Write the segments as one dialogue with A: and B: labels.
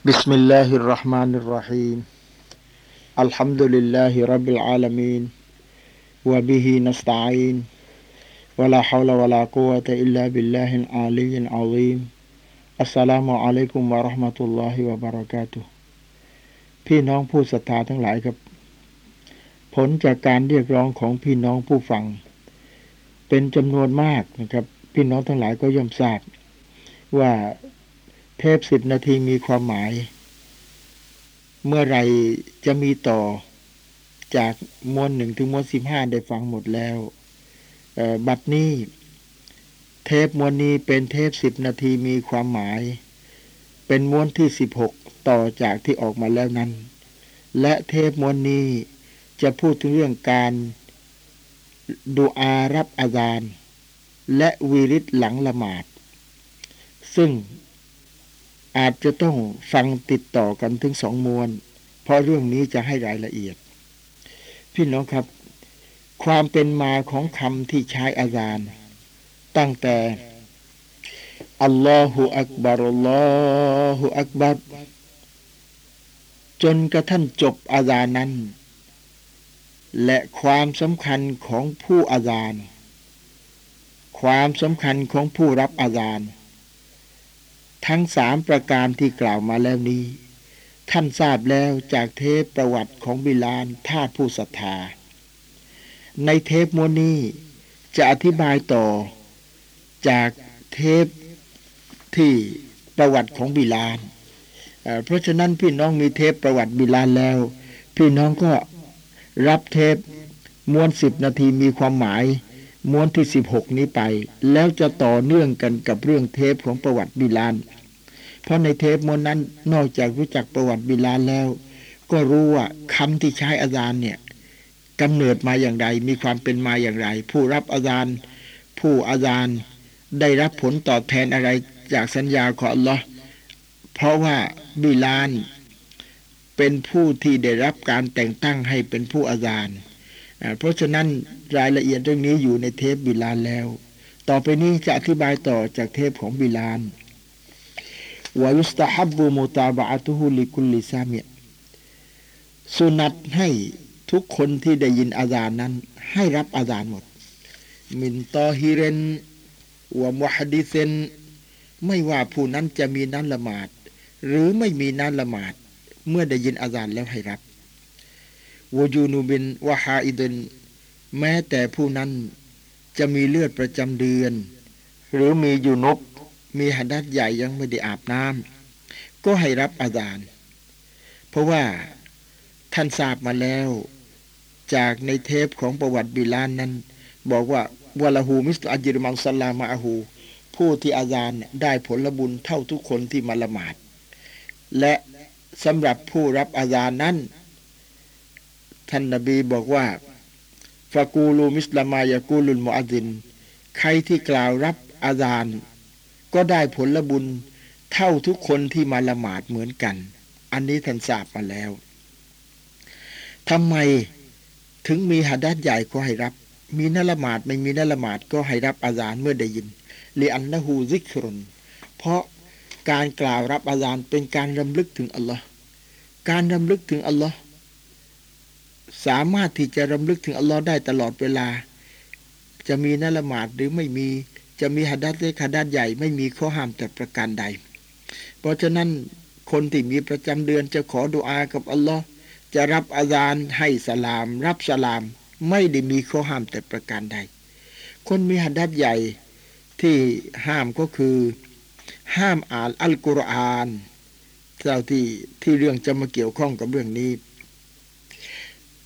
A: بسم الله الرحمن الرحيم الحمد لله رب العالمين وبه نستعين ولا حول ولا قوة إلا بالله العلي العظيم السلام عليكم ورحمة الله وبركاته พี่น้องผู้ศรัทธาทั้งหลายครับ ผลจากการเรียกร้องของพี่น้องผู้ฟัง เป็นจำนวนมากนะครับ พี่น้องทั้งหลายก็ย่อมทราบ ว่า เทปสิบนาทีมีความหมาย เมื่อไรจะมีต่อจากมวลหนึ่งถึงมวลสิบห้าได้ฟังหมดแล้วบัดนี้ เทปมวลนี้เป็นเทปสิบนาทีมีความหมาย เป็นมวลที่สิบหกต่อจากที่ออกมาแล้วนั้น และเทปมวลนี้จะพูดถึงเรื่องการดูอารับอาจารย์และวีริตหลังละหมาด ซึ่ง อาจจะต้องฟังติดต่อกันถึงสองมวล เพราะเรื่องนี้จะให้รายละเอียด พี่น้องครับ ความเป็นมาของคำที่ใช้อาจารย์ตั้งแต่อัลลอฮฺอักบารอัลลอฮฺอักบัรจนกระทั่งจบอาจารย์นั้น และความสำคัญของผู้อาจารย์ความสำคัญของผู้รับอาจารย์ ทั้งสามประการที่กล่าวมาแล้วนี้ ท่านทราบแล้วจากเทปประวัติของบิลานท่าผู้ศรัทธา ในเทปมวนี้จะอธิบายต่อ จากเทปที่ประวัติของบิลานเพราะฉะนั้นพี่น้องมีเทปประวัติบิลานแล้ว พี่น้องก็รับเทปมวนสิบนาทีมีความหมาย ม้วนที่สิบหกนี้ไป แล้วจะต่อเนื่องกันกับเรื่องเทปของประวัติบิลาน เพราะในเทปม้วนนั้นนอกจากรู้จักประวัติบิลานแล้ว ก็รู้ว่าคำที่ใช้อาจารย์เนี่ยกำเนิดมาอย่างไร มีความเป็นมาอย่างไร ผู้รับอาจารย์ผู้อาจารย์ได้รับผลตอบแทนอะไรจากสัญญาของอัลลอฮ์เพราะว่าบิลาน เป็นผู้ที่ได้รับการแต่งตั้งให้เป็นผู้อาจารย์ เพราะฉะนั้นรายละเอียดเรื่องนี้อยู่ในเทปบิลานแล้ว ต่อไปนี้จะอธิบายต่อจากเทปของบิลานويستحب متابعته لكل سامعสุนัตให้ทุกคนที่ได้ยินอาจารย์นั้น ให้รับอาจารย์หมด من طاهرวมุฮัดิเซนไม่ว่าผู้นั้นจะมีนั้นละหมาด หรือไม่มีนั้นละหมาด เมื่อได้ยินอาจารย์แล้วให้รับ วจูนูบินวะฮาอิดนแม้แต่ผู้นั้นจะมีเลือดประจำเดือน หรือมีอยู่นบมีหัดัดใหญ่ยังไม่ได้อาบน้ำก็ให้รับอาจารย์ เพราะว่าท่านทราบมาแล้ว จากในเทปของประวัติบิลานนั้น บอกว่าวะลาหูมิสอัจิรมังสลามาอาหู ผู้ที่อาจารย์ได้ผลบุญเท่าทุกคนที่มาละหมาด และสำหรับผู้รับอาจารย์นั้น ท่านนบีบอกว่าฟากูลูมิสลามายากูลุลมุอัดิน ใครที่กล่าวรับอาจารย์ก็ได้ผลบุญเท่าทุกคนที่มาละหมาดเหมือนกัน อันนี้ท่านทราบมาแล้วทำไมถึงมีหัดัดใหญ่ก็ให้รับ มีนละหมาดไม่มีนละหมาดก็ให้รับอาจารย์เมื่อได้ยินลีอันนะฮูซิกรุนเพราะการกล่าวรับอาจารย์เป็นการรำลึกถึงอัลลอฮ์การรำลึกถึงอัลลอฮ์ สามารถที่จะรำลึกถึงอัลลอฮ์ได้ตลอดเวลา จะมีนัละหมาดหรือไม่มีจะมีหัดัดเล็กหัดัดใหญ่ไม่มีข้อห้ามแต่ประการใด เพราะฉะนั้นคนที่มีประจำเดือนจะขอดุอากับอัลลอฮ์จะรับอาจารย์ให้สลาม รับสลาม ไม่ได้มีข้อห้ามแต่ประการใด คนมีหัดัดใหญ่ที่ห้ามก็คือ ห้ามอ่านอัลกุรอานเจ้าที่ที่เรื่องจะมาเกี่ยวข้องกับเรื่องนี้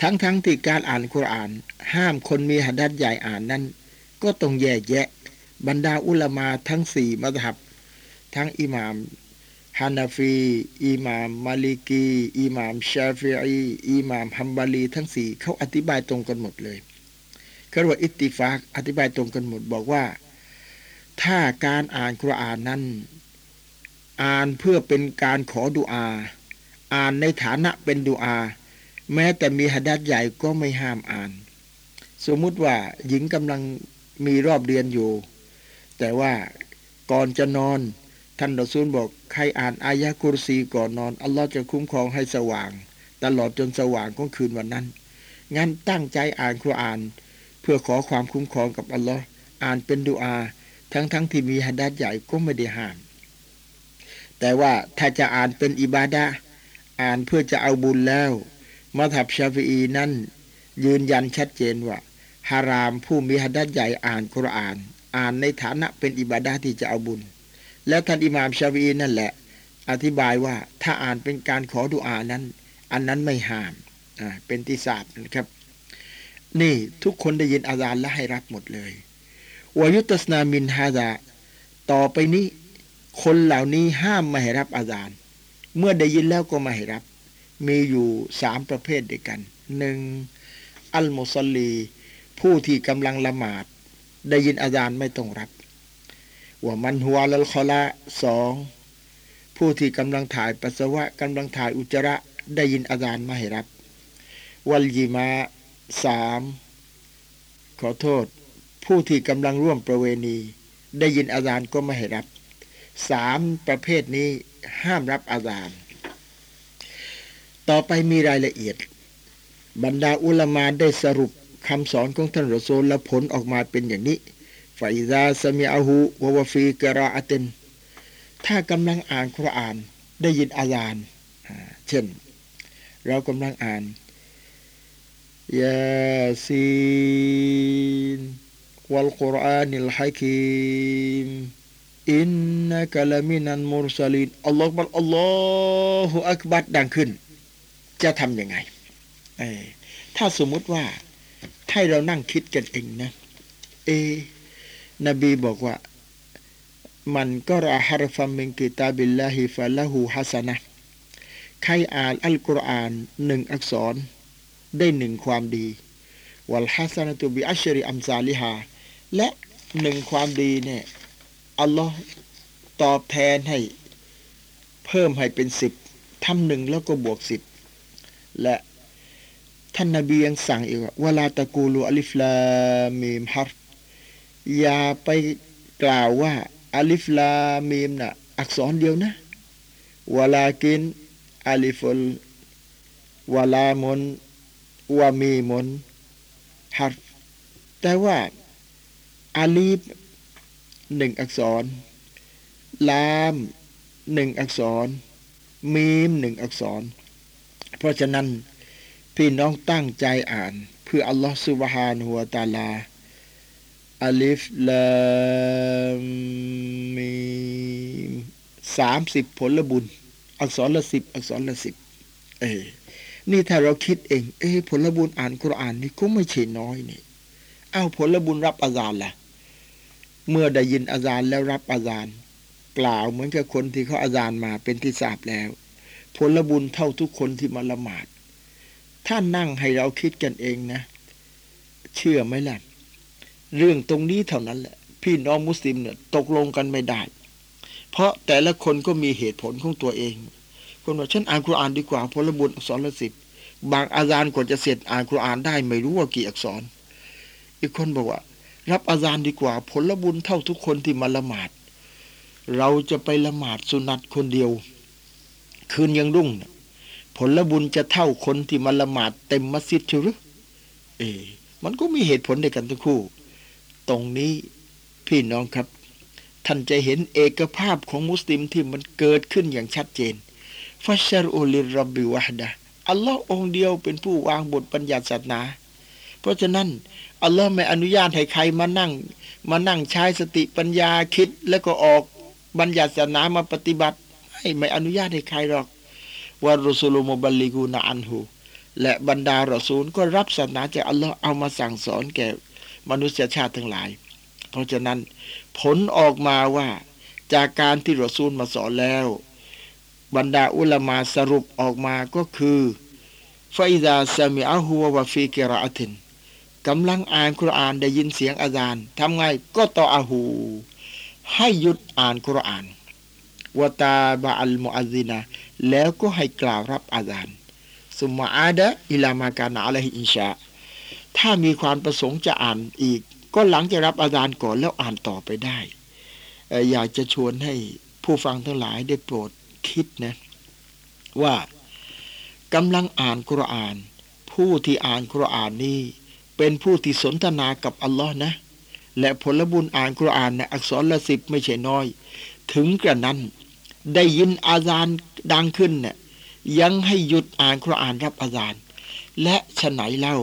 A: ทั้งๆทที่การอ่านคุราน ห้ามคนมีหัดัดใหญ่อ่านนั้น ก็ต้องแยกแยะ บรรดาอุลามาทั้งสี่มัธยับ ทั้งอิหมามฮานาฟีอิหมามมาลิกีอิหมามชาฟีอีอิหมามฮัมบาลีทั้งสี่เขาอธิบายตรงกันหมดเลยเขาว่าอิติฟากอธิบายตรงกันหมดบอกว่า ถ้าการอ่านคุรานนั้น อ่านเพื่อเป็นการขอดุอา อ่านในฐานะเป็นดุอา แม้แต่มีหัดัดใหญ่ก็ไม่ห้ามอ่าน สมมุติว่าหญิงกำลังมีรอบเดือนอยู่ แต่ว่าก่อนจะนอน ท่านรอซูลบอกใครอ่านอายะกุรซีก่อนนอน อัลลอฮ์จะคุ้มครองให้สว่าง ตลอดจนสว่างของคืนวันนั้น งั้นตั้งใจอ่านคุราน เพื่อขอความคุ้มครองกับอัลลอฮ์อ่านเป็นดุอา ทั้งๆทที่มีฮัดดัดใหญ่ก็ไม่ได้ห้าม แต่ว่าถ้าจะอ่านเป็นอิบาดะอ่านเพื่อจะเอาบุญแล้ว มาทับชาฟีนั้น ยืนยันชัดเจนว่าฮารามผู้มีฮัดดัดใหญ่อ่านคุราน อ่านในฐานะเป็นอิบาดะที่จะเอาบุญ แล้วท่านอิหม่ามชาวีนั่นแหละ อธิบายว่าถ้าอ่านเป็นการขอดุอานั้น อันนั้นไม่ห้ามอ่าเป็นที่ทราบนะครับ นี่ทุกคนได้ยินอาจารย์และให้รับหมดเลยวายุตสนามินฮาดาต่อไปนี้ คนเหล่านี้ห้ามไม่ให้รับอาจารย์ เมื่อได้ยินแล้วก็ไม่ให้รับ มีอยู่สามประเภทด้วยกันหนึ่งอัลมุสลี ผู้ที่กำลังละหมาด ได้ยินอาจารย์ไม่ต้องรับว่ามันหัวลลคอละสองผู้ที่กำลังถ่ายปัสสาวะกำลังถ่ายอุจจาระได้ยินอาจารย์ไม่ให้รับ วัลยิมาสามขอโทษ ผู้ที่กำลังร่วมประเวณี ได้ยินอาจารย์ก็ไม่ให้รับสามประเภทนี้ห้ามรับอาจารย์ ต่อไปมีรายละเอียด บรรดาอุลามาได้สรุปคำสอนของท่านรอซูลและผลออกมาเป็นอย่างนี้ฟาอิซาสมีอาหูวาวฟีกราอเตนถ้ากำลังอ่านคุราน ได้ยินอาจารย์เช่น เรากำลังอ่านยาซีوالقرآن الحكيم إنك لمن المرسلين الله أكبر الله أكبر ดังขึ้น จะทำยังไงถ้าสมมุติว่าให้เรานั่งคิดกันเองนะ เออนบีบอกว่า من قرأ حرفا من كتاب الله فله حسنة ใครอ่านอัลกุรอานหนึ่งอักษรได้หนึ่งความดีวัลฮัสนะตุบิอัชริอัมซาลิฮาและหนึ่งความดีเนี่ยอัลลอฮ์ตอบแทนให้ เพิ่มให้เป็นสิบทำหนึ่งแล้วก็บวกสิบ และท่านนาบียังสั่งอีกว่าเวลาตะกูลูอัลิฟลามีมฮัรอย่าไปกล่าวว่าอัลิฟลามีมนะ่ะอักษรเดียวนะวลากินอัลิฟุลวลามนวามีมนฮัรแต่ว่าอาลีฟหนึ่งอักษร ลามหนึ่งอักษร มีมหนึ่งอักษร เพราะฉะนั้นพี่น้องตั้งใจอ่าน เพื่ออัลลอฮฺสุบฮานหัวตาลาอัลิฟลามีสามสิบผลบุญ อักษรละสิบอักษรละสิบเอนี่ถ้าเราคิดเองเอผลบุญอ่านกุรอานนี่ก็ไม่ใช่น้อยนี่เอ้าผลบุญรับอาจารย์ล่ะ เมื่อได้ยินอาจารย์แล้วรับอาจารย์กล่าวเหมือนกับคนที่เขาอาจารย์มาเป็นที่ทราบแล้ว ผลบุญเท่าทุกคนที่มาละหมาด ถ้านั่งให้เราคิดกันเองนะ เชื่อไหมล่ะ เรื่องตรงนี้เท่านั้นแหละ พี่น้องมุสลิมเนี่ยตกลงกันไม่ได้ เพราะแต่ละคนก็มีเหตุผลของตัวเอง คนว่าฉันอ่านคุรานดีกว่าพลบุญอักษรละสิบบางอาจารย์กว่าจะเสร็จอ่านคุรานได้ไม่รู้ว่ากี่อักษร อีกคนบอกว่า รับอาจารย์ดีกว่า ผลบุญเท่าทุกคนที่มาละหมาด เราจะไปละหมาดสุนัตคนเดียว คืนยังรุ่งผลบุญจะเท่าคนที่มาละหมาดเต็มมัสยิดเชียวหรือเอ มันก็มีเหตุผลในกันทั้งคู่ ตรงนี้พี่น้องครับ ท่านจะเห็นเอกภาพของมุสลิมที่มันเกิดขึ้นอย่างชัดเจนฟัชรอุลิรับบิวะดะอัลลอฮ์องเดียวเป็นผู้วางบทบัญญัติศาสนา เพราะฉะนั้นอัลลอฮ์ไม่อนุญาตให้ใครมานั่ง มานั่งใช้สติปัญญาคิดแล้วก็ออกบัญญัติศาสนามาปฏิบัติ ไม่อนุญาตให้ใครหรอกวารุสุลมุบัลลิกูนาอันหูและบรรดารอซูลก็รับศาสนาจากอัลลอฮ์เอามาสั่งสอนแก่มนุษยชาติทั้งหลาย เพราะฉะนั้นผลออกมาว่าจากการที่รอซูลมาสอนแล้ว บรรดาอุลามาสรุปออกมาก็คือฟาอิดาซามิอาฮัววาฟีกิราตินกำลังอ่านคุรานได้ยินเสียงอาจารย์ทำไงก็ต่ออาหู ให้หยุดอ่านคุราน วตาบาอัลมุอัซินาแล้วก็ให้กล่าวรับอาจารย์สุมาอาดะอิลามาการอะลัยอินชา ถ้ามีความประสงค์จะอ่านอีก ก็หลังจะรับอาจารย์ก่อนแล้วอ่านต่อไปได้ อยากจะชวนให้ผู้ฟังทั้งหลายได้โปรดคิดนะ ว่ากำลังอ่านคุราน ผู้ที่อ่านคุรานนี้เป็นผู้ที่สนทนากับอัลลอฮ์นะ และผลบุญอ่านคุรานนะอักษรละสิบไม่ใช่น้อย ถึงกระนั้น ได้ยินอาจารย์ดังขึ้นเนะ่ยยังให้หยุดอ่านคุรานรับอาจารย์ และฉไหนเล่า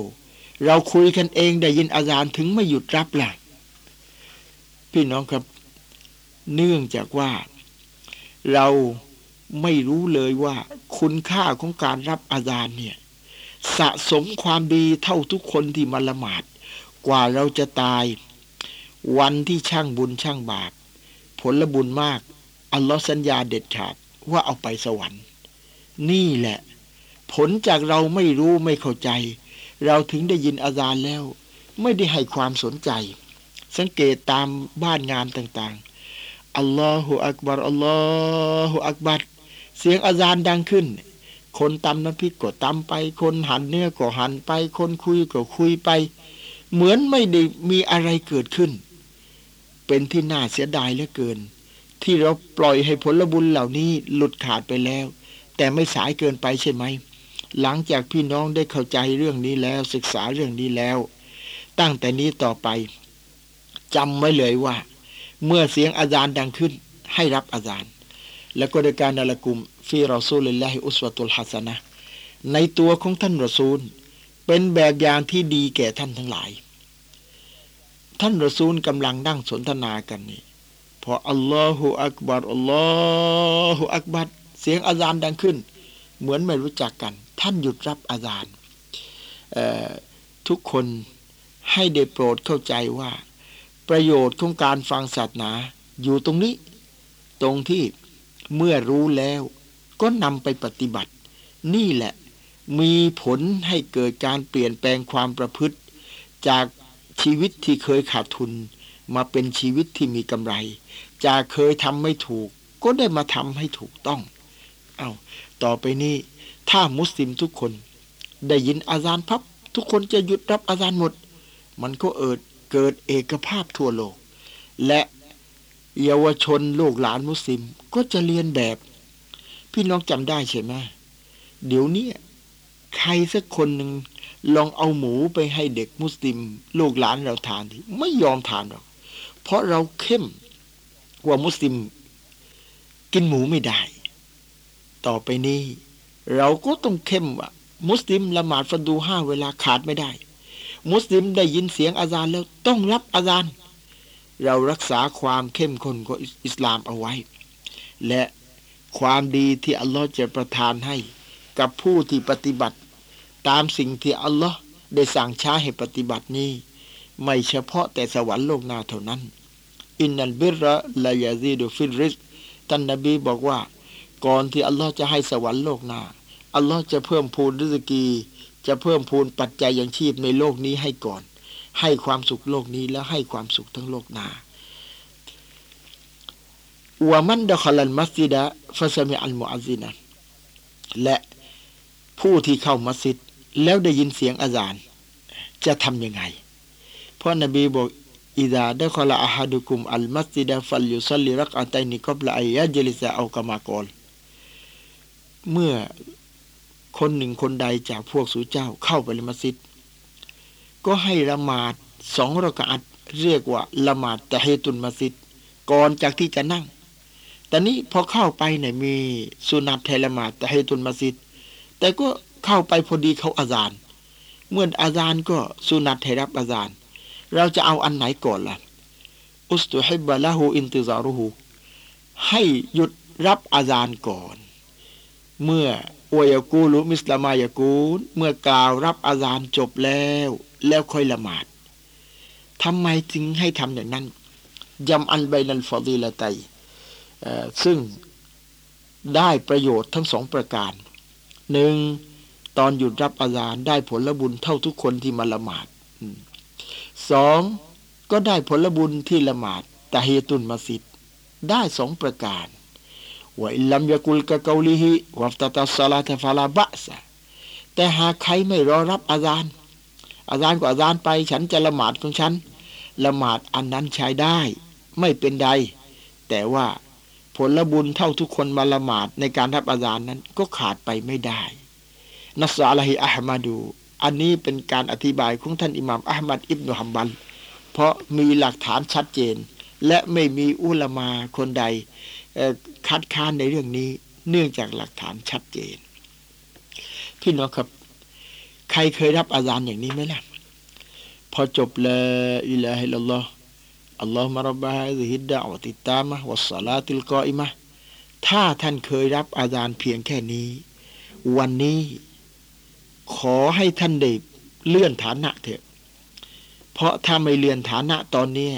A: เราคุยกันเองได้ยินอาจารย์ถึงไม่หยุดรับล่ะ พี่น้องครับ เนื่องจากว่า เราไม่รู้เลยว่า คุณค่าของการรับอาจารย์เนี่ย สะสมความดีเท่าทุกคนที่มาละหมาด กว่าเราจะตาย วันที่ช่างบุญช่างบาป ผลบุญมาก อัลลอฮ์สัญญาเด็ดขาดว่าเอาไปสวรรค์ นี่แหละ ผลจากเราไม่รู้ไม่เข้าใจ เราถึงได้ยินอาจารย์แล้ว ไม่ได้ให้ความสนใจ สังเกตตามบ้านงานต่างๆอัลลอฮฺอักบารอัลลอฮฺอักบัรเสียงอาจารย์ดังขึ้น คนตำน้ำพริกก็ตำไป คนหั่นเนื้อก็หั่นไป คนคุยก็คุยไป เหมือนไม่ได้มีอะไรเกิดขึ้น เป็นที่น่าเสียดายเหลือเกิน ที่เราปล่อยให้ผลบุญเหล่านี้หลุดขาดไปแล้ว แต่ไม่สายเกินไปใช่ไหม หลังจากพี่น้องได้เข้าใจเรื่องนี้แล้วศึกษาเรื่องนี้แล้ว ตั้งแต่นี้ต่อไปจำไว้เลยว่า เมื่อเสียงอาจารย์ดังขึ้นให้รับอาจารย์ แล้วก็โดยการนละกุมฟีรอซูลิลลาฮิอุสวาตุลฮัสนะในตัวของท่านรอซูล เป็นแบบอย่างที่ดีแก่ท่านทั้งหลาย ท่านรอซูลกำลังนั่งสนทนากันนี่ พออัลลอฮฺอักบัรอัลลอฮฺอักบัรเสียงอาจารย์ดังขึ้น เหมือนไม่รู้จักกัน ท่านหยุดรับอาจารย์ทุกคนให้ได้โปรดเข้าใจว่า ประโยชน์ของการฟังศาสนา อยู่ตรงนี้ ตรงที่เมื่อรู้แล้ว ก็นำไปปฏิบัติ นี่แหละมีผลให้เกิดการเปลี่ยนแปลงความประพฤติ จากชีวิตที่เคยขาดทุน มาเป็นชีวิตที่มีกำไร จากเคยทำไม่ถูก ก็ได้มาทำให้ถูกต้อง เอาต่อไปนี้ ถ้ามุสลิมทุกคน ได้ยินอาจารย์พับ ทุกคนจะหยุดรับอาจารย์หมด มันก็เอิดเกิดเอกภาพทั่วโลก และเยาวชนลูกหลานมุสลิมก็จะเรียนแบบ พี่น้องจำได้ใช่ไหมเดี๋ยวนี้ใครสักคนหนึ่งลองเอาหมูไปให้เด็กมุสลิม ลูกหลานเราทานทีไม่ยอมทานหรอก ราะเราเข้มว่ามุสลิมกินหมูไม่ได้ ต่อไปนี้ เราก็ต้องเข้มว่ามุสลิมละหมาดฟันดูห้าเวลาขาดไม่ได้ มุสลิมได้ยินเสียงอาจารย์แล้วต้องรับอาจารย์เรารักษาความเข้มข้นของอิสลามเอาไว้ และความดีที่อัลลอฮ์จะประทานให้ กับผู้ที่ปฏิบัติ ตามสิ่งที่อัลลอฮ์ได้สั่งช้าให้ปฏิบัตินี้ ไม่เฉพาะแต่สวรรค์โลกนาเท่านั้น อินนัลบิรลายาซีดูฟิริสท่านนบีบอกว่า ก่อนที่อัลลอฮ์จะให้สวรรค์โลกนาอัลลอฮ์จะเพิ่มพูนริสกี จะเพิ่มพูนปัจจัยอย่างชีพในโลกนี้ให้ก่อน ให้ความสุขโลกนี้แล้วให้ความสุขทั้งโลกหน้าวามันดะคลันมัสยิดะฟาซามิอัลมุอัซินะและผู้ที่เข้ามัสยิดแล้วได้ยินเสียงอาจารย์จะทำยังไง เพราะนบีบอก อิดาได้ขลาอาฮัดุคุมอัลมัสยิดะฟัลยุซัลลิรักอัตัยนิกบละอายะจลิซาเอากามากอลเมื่อคนหนึ่งคนใดจากพวกสูเจ้าเข้าไปในมัสยิด ก็ให้ละหมาดสองรากาตเรียกว่าละหมาดตะเฮตุนมัสยิดก่อนจากที่จะนั่ง แต่นี้พอเข้าไปเนี่ยมีสุนัตเทละหมาดตะเฮตุนมัสยิด แต่ก็เข้าไปพอดีเขาอาจารย์เมื่ออาจารย์ก็สุนัตให้รับอาจารย์ เราจะเอาอันไหนก่อนล่ะ อุสตุฮิบะละหูอินติซารุหูให้หยุดรับอาจารย์ก่อน เมื่ออวยกูลุมิสลามายกูลเมื่อกล่าวรับอาจารย์จบแล้ว แล้วค่อยละหมาดทำไมจึงให้ทำอย่างนั้นยำอันใบนันฟอดีละไตซึ่งได้ประโยชน์ทั้งสองประการหนึ่งตอนหยุดรับอาจารย์ได้ผลบุญเท่าทุกคนที่มาละหมาด สองก็ได้ผลบุญที่ละหมาดตะเฮตุนมาสิดได้สองประการว่าอิลัมยากุลกะเกาลิฮิวัฟตาตัสลาตฟาลาบะสะแต่หากใครไม่รอรับอาจารย์อาจารย์ก็อาจารย์ไป ฉันจะละหมาดของฉัน ละหมาดอันนั้นใช้ได้ ไม่เป็นใด แต่ว่าผลบุญเท่าทุกคนมาละหมาดในการรับอาจารย์นั้นก็ขาดไปไม่ได้นัสอาลฮิอัลมาดู อันนี้เป็นการอธิบายของท่านอิหม่ามอัลมัดอิบนุฮัมบัลเพราะมีหลักฐานชัดเจน และไม่มีอุลามาคนใดคัดค้านในเรื่องนี้ เนื่องจากหลักฐานชัดเจน พี่น้องครับ ใครเคยรับอาจารย์อย่างนี้ไหมล่ะ พอจบละอิลาฮิลลอฮ์อัลลอฮฺมารบบะฮะฮิดดะวติตามะวัสลาติลกออิมะถ้าท่านเคยรับอาจารย์เพียงแค่นี้ วันนี้ ขอให้ท่านได้เลื่อนฐานะเถอะ เพราะถ้าไม่เลื่อนฐานะตอนนี้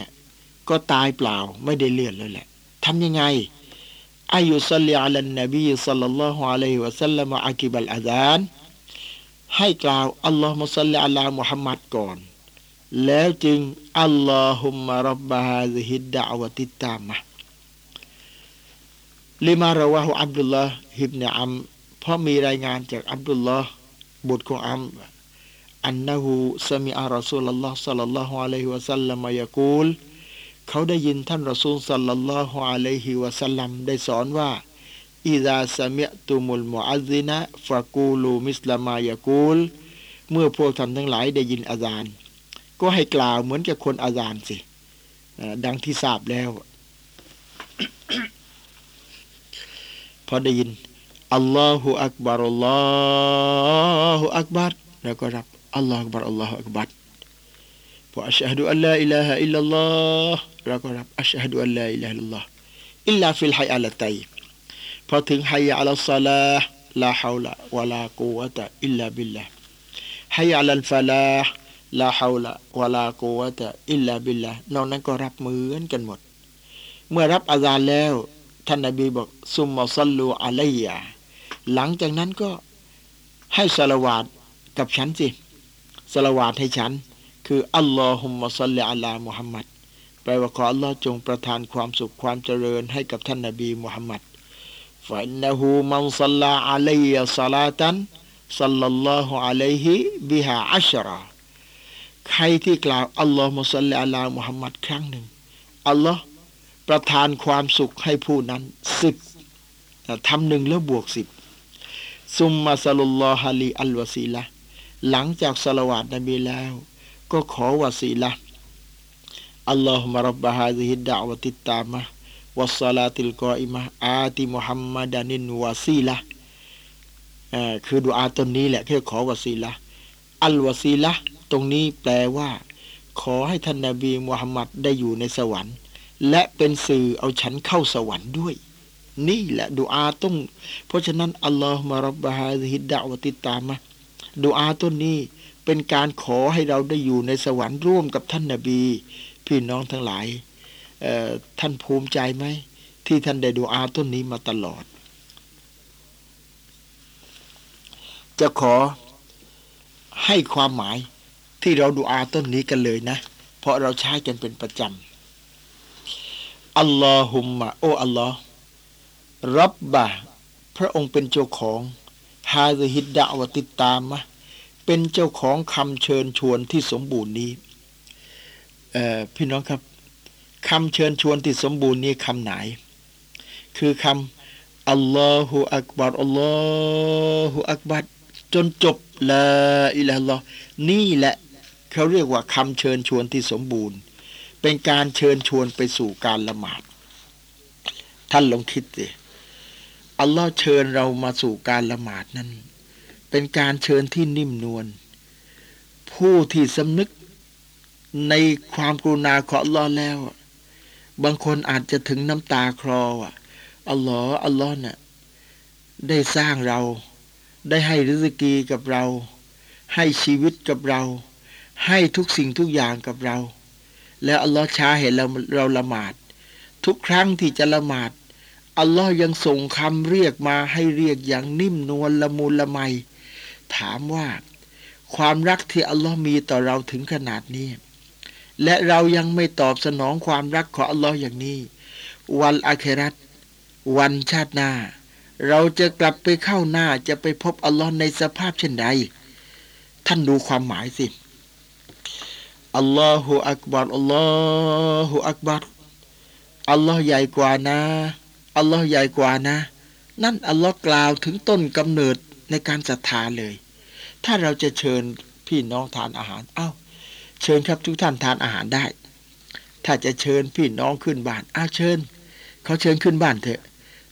A: ก็ตายเปล่าไม่ได้เลื่อนเลยแหละทำยังไงأن يصلي على النبي صلى الله عليه وسلم عقب الأذان ให้กล่าว اللهم صل على محمد ก่อน แล้วจึง اللهم رب هذه الدعوة التامة لما رواه عبد الله بن عمرو เพราะมีรายงานจากอับดุลลอฮ์ บุตรของอัมอันนะฮูสมิอารัสูลลอฮ์สัลลัลลอฮุอะลัยฮิวะสัลลัมยะกูล เขาได้ยินท่านรอซูลสัลลัลลอฮุอะลัยฮิวะสัลลัมได้สอนว่าอิดาสมิตุมุลมุอัซินะฟะกูลูมิสลามายะกูล เมื่อพวกท่านทั้งหลายได้ยินอาจารย์ก็ให้กล่าวเหมือนกับคนอาจารย์สิดังที่ทราบแล้ว พอได้ยิน อัลลอฮฺอักบารอัลลอฮฺอักบารแล้วก็รับالله أكبر الله أكبر พอ أشهد أن لا إله إلا الله แล้วก็รับ أشهد أن لا إله إلا الله إلا في الحيعلتين พอถึง حي على الصلاة لا حول ولا قوة إلا بالله حي على الفلاح لا حول ولا قوة إلا بالله นอกนั้นก็รับเหมือนกันหมด เมื่อรับอาจารย์แล้ว ท่านนบีบอกثم صلوا علي หลังจากนั้นก็ให้ซอลาวาตกับฉันสิซอลาวาตให้ฉัน คือ اللهم صل على محمد แปลว่าขออัลลอฮ์จงประทานความสุขความเจริญให้กับท่านนบีมุฮัมมัดفإنه من صلى علي صلاة صلى الله عليه بها عشرا ใครที่กล่าว اللهم صل على محمد ครั้งหนึ่งอัลลอฮ์ประทานความสุขให้ผู้นั้นสิบทำหนึ่งแล้วบวกสิบ ซุมมาสลุลลอฮาลีอัลวาซีละหลังจากสละวาดนบีแล้ว ก็ขอวาซีละอัลลอฮ์มารับบะฮาซิฮิดดะวติตามะวัสลาติลกออิมะอาติมุฮัมมัดานินวาซีละคือดูอาตนนี้แหละแค่ขอวาซีละอัลวาซีละตรงนี้แปลว่า ขอให้ท่านนาบีมุฮัมมัดได้อยู่ในสวรรค์ และเป็นสื่อเอาฉันเข้าสวรรค์ด้วย นี่แหละดูอาต้อง เพราะฉะนั้นอัลลอฮฺมารับบะฮาฮิดดะวติตามะดูอาต้นนี้เป็นการขอให้เราได้อยู่ในสวรรค์ร่วมกับท่านนาบี พี่น้องทั้งหลายท่านภูมิใจไหม ที่ท่านได้ดูอาต้นนี้มาตลอด จะขอให้ความหมายที่เราดูอาต้นนี้กันเลยนะ เพราะเราใช้กันเป็นประจำอัลลอฮุมมะโออัลลอฮ์ รับบะพระองค์เป็นเจ้าของฮาซฮิดดะวติตามะเป็นเจ้าของคำเชิญชวนที่สมบูรณ์นี้พี่น้องครับคำเชิญชวนที่สมบูรณ์นี้คำไหน คือคำอัลลอฮฺอักบัรอัลลอฮฺอักบัรจนจบละอิละลอนี่แหละเขาเรียกว่าคำเชิญชวนที่สมบูรณ์ เป็นการเชิญชวนไปสู่การละหมาด ท่านลองคิดสิ อัลลอฮ์เชิญเรามาสู่การละหมาดนั้น เป็นการเชิญที่นิ่มนวลผู้ที่สำนึกในความกรุณาของอัลลอฮ์แล้ว บางคนอาจจะถึงน้ำตาคลออะอัลลอฮ์อัลลอฮ์เนี่ยได้สร้างเรา ได้ให้ริสกีกับเรา ให้ชีวิตกับเรา ให้ทุกสิ่งทุกอย่างกับเรา แล้วอัลลอฮ์ช้าเห็นเราเราละหมาด ทุกครั้งที่จะละหมาด อัลลอฮ์ยังส่งคำเรียกมาให้เรียกอย่างนิ่มนวลละมุนละไม ถามว่า ความรักที่อัลลอฮ์มีต่อเราถึงขนาดนี้ และเรายังไม่ตอบสนองความรักของอัลลอฮ์อย่างนี้ วันอาเครัตวันชาติหน้า เราจะกลับไปเข้าหน้าจะไปพบอัลลอฮ์ในสภาพเช่นใด ท่านดูความหมายสิอัลลอฮฺอักบารอัลลอฮฺอักบารอัลลอฮ์ใหญ่กว่านะ อัลลอฮ์ใหญ่กว่านะ นั่นอัลลอฮ์กล่าวถึงต้นกำเนิดในการศรัทธาเลย ถ้าเราจะเชิญพี่น้องทานอาหารเอา้า เชิญครับทุกท่านทานอาหารได้ ถ้าจะเชิญพี่น้องขึ้นบ้านอ้าวเชิญเขาเชิญขึ้นบ้านเถอะ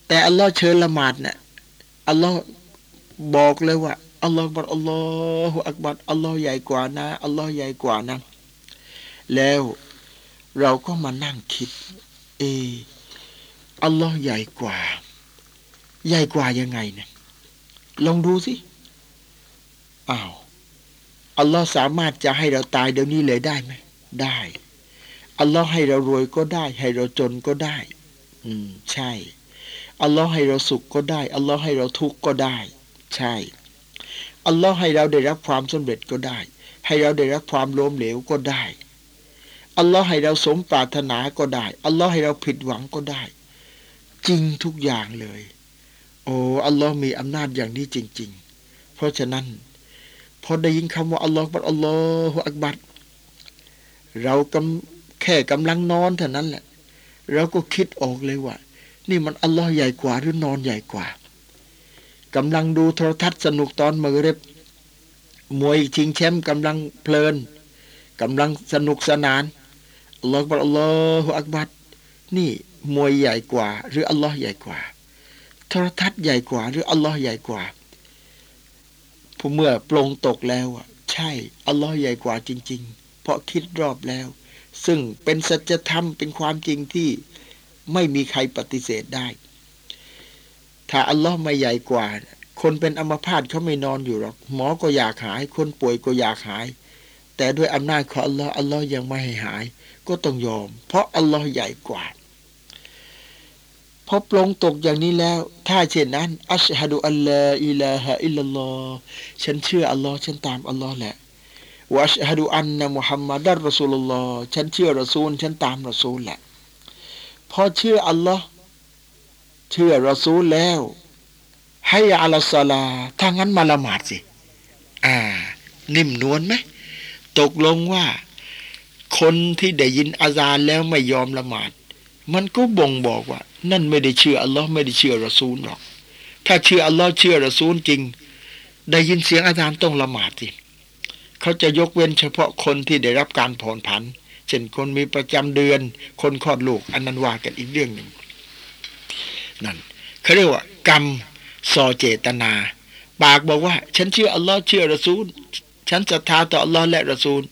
A: แต่อัลลอฮ์เชิญละหมาดเนะ่ยอัลลอฮ์บอกเลยว่าอัลลอฮ์บัดอัลลอฮฺอักบัดอัลลอฮ์ใหญ่กว่านะอัลลอฮ์ใหญ่กว่านะแล้วเราก็มานั่งคิด เอ อัลลอฮ์ใหญ่กว่า ใหญ่กว่ายังไงเนี่ย ลองดูสิอ้าวอัลลอฮ์สามารถจะให้เราตายเดี๋ยวนี้เลยได้ไหมได้อัลลอฮ์ให้เรารวยก็ได้ ให้เราจนก็ได้ อืม ใช่อัลลอฮ์ให้เราสุขก็ได้อัลลอฮ์ให้เราทุกข์ก็ได้ ใช่อัลลอฮ์ให้เราได้รับความสำเร็จก็ได้ ให้เราได้รับความล้มเหลวก็ได้อัลลอฮ์ให้เราสมปรารถนาก็ได้อัลลอฮ์ให้เราผิดหวังก็ได้ จริงทุกอย่างเลย โอ้อัลลอฮ์มีอำนาจอย่างนี้จริง ๆ เพราะฉะนั้น พอได้ยินคำว่าอัลลอฮ์บัดอัลลอฮฺอักบัดเรากำแค่กำลังนอนเท่านั้นแหละ เราก็คิดออกเลยว่า นี่มันอัลลอฮ์ใหญ่กว่าหรือนอนใหญ่กว่ากำลังดูโทรทัศน์สนุกตอนมือเร็บมวยชิงแชมป์กำลังเพลินกำลังสนุกสนานอัลลอฮ์บัดอัลลอฮฺอักบัดนี่ มวยใหญ่กว่า หรืออัลลอฮ์ใหญ่กว่า โทรทัศน์ใหญ่กว่า หรืออัลลอฮ์ใหญ่กว่าผู้เมื่อปลงตกแล้วอะ ใช่อัลลอฮ์ใหญ่กว่าจริง ๆ เพราะคิดรอบแล้ว ซึ่งเป็นสัจธรรมเป็นความจริงที่ไม่มีใครปฏิเสธได้ ถ้าอัลลอฮ์ไม่ใหญ่กว่า คนเป็นอัมพาตเขาไม่นอนอยู่หรอกหมอก็อยากหาย คนป่วยก็อยากหาย แต่ด้วยอำนาจของอัลลอฮ์อัลลอฮ์ยังไม่ให้หาย ก็ต้องยอม เพราะอัลลอฮ์ใหญ่กว่า พอปลงตกอย่างนี้แล้ว ถ้าเช่นนั้น อัชฮะดุอัลลอฮฺอิลาฮะอิลลัลลอฮฉันเชื่ออัลลอฮ์ฉันตามอัลลอฮ์แหละวะอัชฮะดุอันนะมุฮัมมัดรอสูลุลลอฮ์ฉันเชื่อรอซูล ฉันตามรอซูลแหละ พอเชื่ออัลลอฮ์เชื่อรอซูลแล้ว ให้อัลสลาถ้างั้นมาละหมาดสิ อ่า นิ่มนวลไหมตกลงว่า คนที่ได้ยินอาจารแล้วไม่ยอมละหมาด มันก็บ่งบอกว่า นั่นไม่ได้เชื่ออัลลอฮ์ไม่ได้เชื่อรอซูลหรอก ถ้าเชื่ออัลลอฮ์เชื่อรอซูลจริง ได้ยินเสียงอาจารย์ต้องละหมาดสิเขาจะยกเว้นเฉพาะคนที่ได้รับการผ่อนผัน เช่นคนมีประจำเดือน คนคลอดลูกอันนั้นว่ากันอีกเรื่องหนึ่งนั่นเขาเรียกว่ากรรมสอเจตนา ปากบอกว่า ฉันเชื่ออัลลอฮ์เชื่อรอซูล ฉันศรัทธาต่ออัลลอฮ์และรอซูล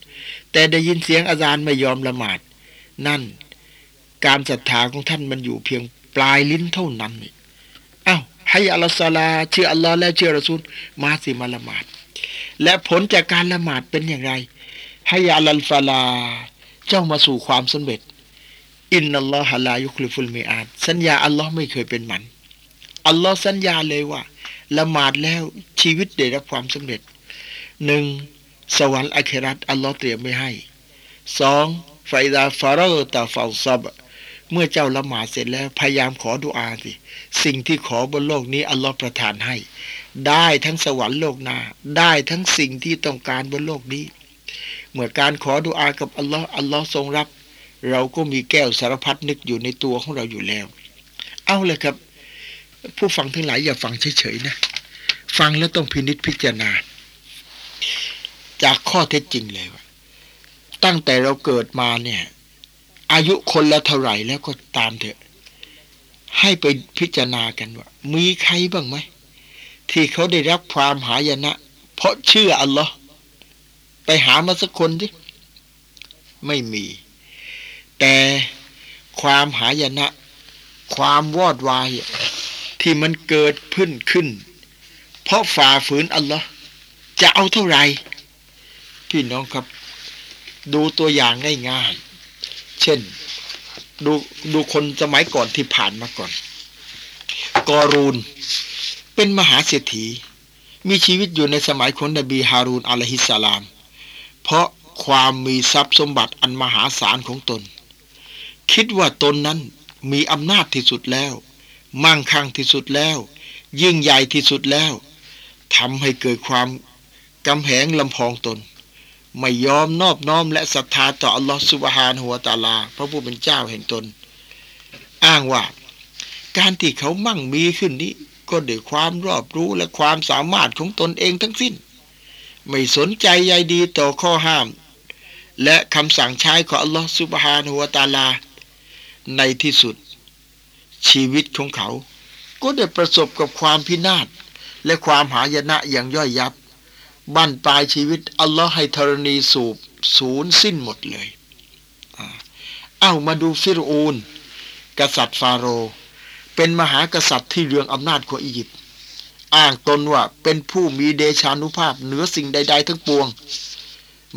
A: แต่ได้ยินเสียงอาจารย์ไม่ยอมละหมาด นั่น การศรัทธาของท่านมันอยู่เพียง ปลายลิ้นเท่านั้นนี่อ้าวให้อัลลอฮฺลาเชื่ออัลลอฮ์และเชื่อรอซูลมาสิมาละหมาด และผลจากการละหมาดเป็นอย่างไร ให้อัลลอฮฺลา เจ้ามาสู่ความสำเร็จ อินนัลลอฮฺลายุคลิฟุลมีอาดสัญญาอัลลอฮ์ไม่เคยเป็นมัน อัลลอฮ์สัญญาเลยว่า ละหมาดแล้วชีวิตได้รับความสำเร็จหนึ่งสวรรค์อัคราตอัลลอฮ์เตรียมไม่ให้สองไฟดาฟาร์ตาฟาซับ เมื่อเจ้าละหมาดเสร็จแล้วพยายามขอดุอาสิ สิ่งที่ขอบนโลกนี้อัลลอฮ์ประทานให้ ได้ทั้งสวรรค์โลกหน้าได้ทั้งสิ่งที่ต้องการบนโลกนี้ เมื่อการขอดุอากับอัลลอฮ์อัลลอฮ์ทรงรับ เราก็มีแก้วสารพัดนึกอยู่ในตัวของเราอยู่แล้ว เอาเลยครับ ผู้ฟังทั้งหลายอย่าฟังเฉยๆนะฟังแล้วต้องพินิจพิจารณา จากข้อเท็จจริงเลยว่าตั้งแต่เราเกิดมาเนี่ย อายุคนละเท่าไหร่แล้วก็ตามเถอะ ให้ไปพิจารณากันว่า มีใครบ้างไหม ที่เขาได้รับความหายนะ เพราะเชื่ออัลลอฮ์ไปหามาสักคนดิไม่มี แต่ความหายนะ ความวอดวายที่มันเกิดขึ้นขึ้น เพราะฝ่าฝืนอัลลอฮ์จะเอาเท่าไหร่พี่น้องครับ ดูตัวอย่างง่ายๆ เช่น ดูดูคนสมัยก่อนที่ผ่านมาก่อน กอรูน เป็นมหาเศรษฐี มีชีวิตอยู่ในสมัยคนนบีฮารูนอะลัยฮิสสลาม เพราะความมีทรัพย์สมบัติอันมหาศาลของตน คิดว่าตนนั้นมีอำนาจที่สุดแล้ว มั่งคั่งที่สุดแล้ว ยิ่งใหญ่ที่สุดแล้วทำให้เกิดความกำแหงลำพองตน ไม่ยอมนอบน้อมและศรัทธาต่ออัลลอฮฺสุบฮานหัวตาลา พระผู้เป็นเจ้าแห่งตน อ้างว่า การที่เขามั่งมีขึ้นนี้ ก็ด้วยความรอบรู้และความสามารถของตนเองทั้งสิ้น ไม่สนใจใยดีต่อข้อห้าม และคำสั่งใช้ของอัลลอฮฺสุบฮานุวตาลา ในที่สุด ชีวิตของเขา ก็ได้ประสบกับความพินาศและความหายนะอย่างย่อยยับ บั้นปลายชีวิต อัลลอฮ์ให้ธรณีสูบศูนย์สิ้นหมดเลยเอามาดูฟิรูน กษัตริย์ฟาโร เป็นมหากษัตริย์ที่เรืองอำนาจของอียิปต์อ้างตนว่าเป็นผู้มีเดชานุภาพเหนือสิ่งใด ๆ ทั้งปวง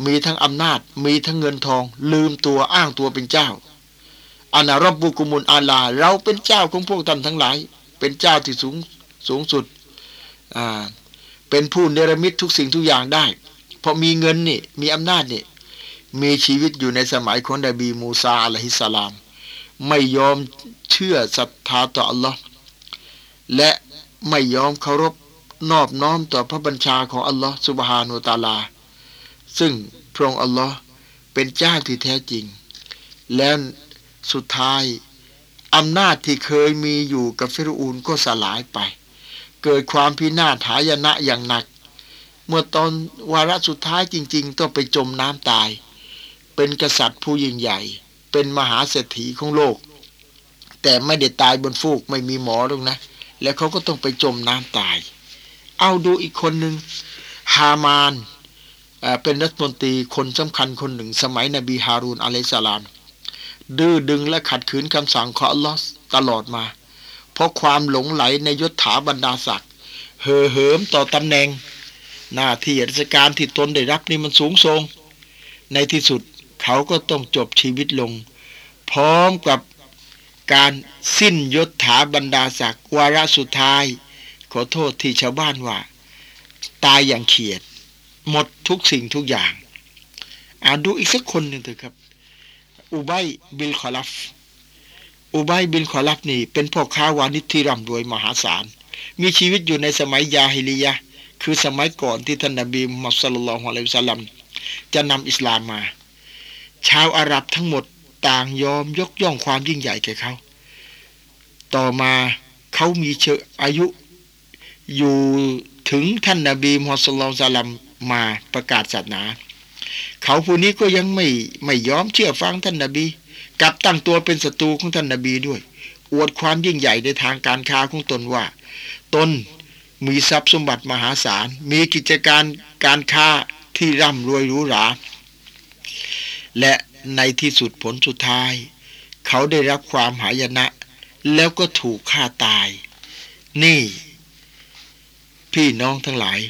A: มีทั้งอำนาจมีทั้งเงินทอง ลืมตัวอ้างตัวเป็นเจ้าอานารับบุกุมุลอาลา เราเป็นเจ้าของพวกท่านทั้งหลาย เป็นเจ้าที่สูงสูงสุดอ่า เป็นผู้เนรมิตทุกสิ่งทุกอย่างได้ เพราะมีเงินนี่มีอำนาจนี่มีชีวิตอยู่ในสมัยของนบีมูซาอะลัยฮิสสลาม ไม่ยอมเชื่อศรัทธาต่ออัลลอฮ์และไม่ยอมเคารพนอบน้อมต่อพระบัญชาของอัลลอฮ์สุบฮานุตาลา ซึ่งพระองค์อัลลอฮ์เป็นเจ้าที่แท้จริง แล้วสุดท้ายอำนาจที่เคยมีอยู่กับฟิรูนก็สลายไป เกิดความพินาศหายนะอย่างหนัก เมื่อตอนวาระสุดท้ายจริง ๆ ต้องไปจมน้ำตาย เป็นกษัตริย์ผู้ยิ่งใหญ่ เป็นมหาเศรษฐีของโลก แต่ไม่ได้ตายบนฟูกไม่มีหมอหรอกนะ แล้วเขาก็ต้องไปจมน้ำตาย เอาดูอีกคนหนึ่งฮามานเป็นรัฐมนตรีคนสำคัญคนหนึ่งสมัยนบีฮารูนอะลัยสลามดื้อดึงและขัดขืนคำสั่งของอัลลอฮ์ตลอดมา เพราะความหลงไหลในยศถาบรรดาศักดิ์เห่อเหิมต่อตำแหน่ง หน้าที่ราชการที่ตนได้รับนี่มันสูงส่งในที่สุดเขาก็ต้องจบชีวิตลง พร้อมกับการสิ้นยศถาบรรดาศักดิ์วาระสุดท้าย ขอโทษที่ชาวบ้านว่า ตายอย่างเขียด หมดทุกสิ่งทุกอย่าง อ่านดูอีกสักคนหนึ่งเถอะครับ อุบัยบิลคอลัฟ อุบัยบิลคอลัฟนี่เป็นพ่อค้าวานิชที่ร่ำรวยมหาศาล มีชีวิตอยู่ในสมัยญาฮิลียะฮ์ คือสมัยก่อนที่ท่านนบีมุฮัมมัด صلى الله عليه وسلم จะนำอิสลามมา ชาวอาหรับทั้งหมดต่างยอมยกย่องความยิ่งใหญ่แก่เขา ต่อมาเขามีเชอายุ อยู่ถึงท่านนาบีมุฮัมมัด صلى الله عليه وسلمมาประกาศศาสนา เขาผู้นี้ก็ยังไม่ไม่ยอมเชื่อฟังท่านนาบี กลับตั้งตัวเป็นศัตรูของท่านนาบีด้วย อวดความยิ่งใหญ่ในทางการค้าของตนว่า ตนมีทรัพย์สมบัติมหาศาล มีกิจการการค้าที่ร่ำรวยหรูหรา และในที่สุดผลสุดท้าย เขาได้รับความหายนะ แล้วก็ถูกฆ่าตาย นี่ พี่น้องทั้งหลาย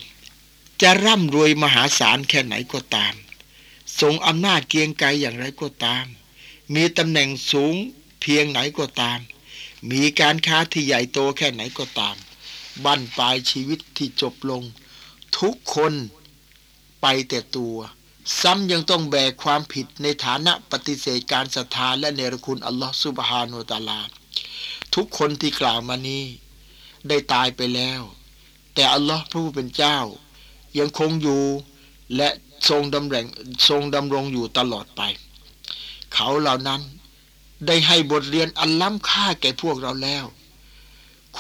A: จะร่ำรวยมหาศาลแค่ไหนก็ตาม ทรงอำนาจเกียงไกรอย่างไรก็ตาม มีตำแหน่งสูงเพียงไหนก็ตาม มีการค้าที่ใหญ่โตแค่ไหนก็ตาม บั้นปลายชีวิตที่จบลง ทุกคนไปแต่ตัว ซ้ำยังต้องแบกความผิดในฐานะปฏิเสธการศรัทธาและเนรคุณอัลลอฮฺสุบฮานุตาลา ทุกคนที่กล่าวมานี้ ได้ตายไปแล้ว แต่อัลลอฮ์พระผู้เป็นเจ้า ยังคงอยู่และทรงดำรงทรงดำรงอยู่ตลอดไป เขาเหล่านั้น ได้ให้บทเรียนอันล้ำค่าแก่พวกเราแล้ว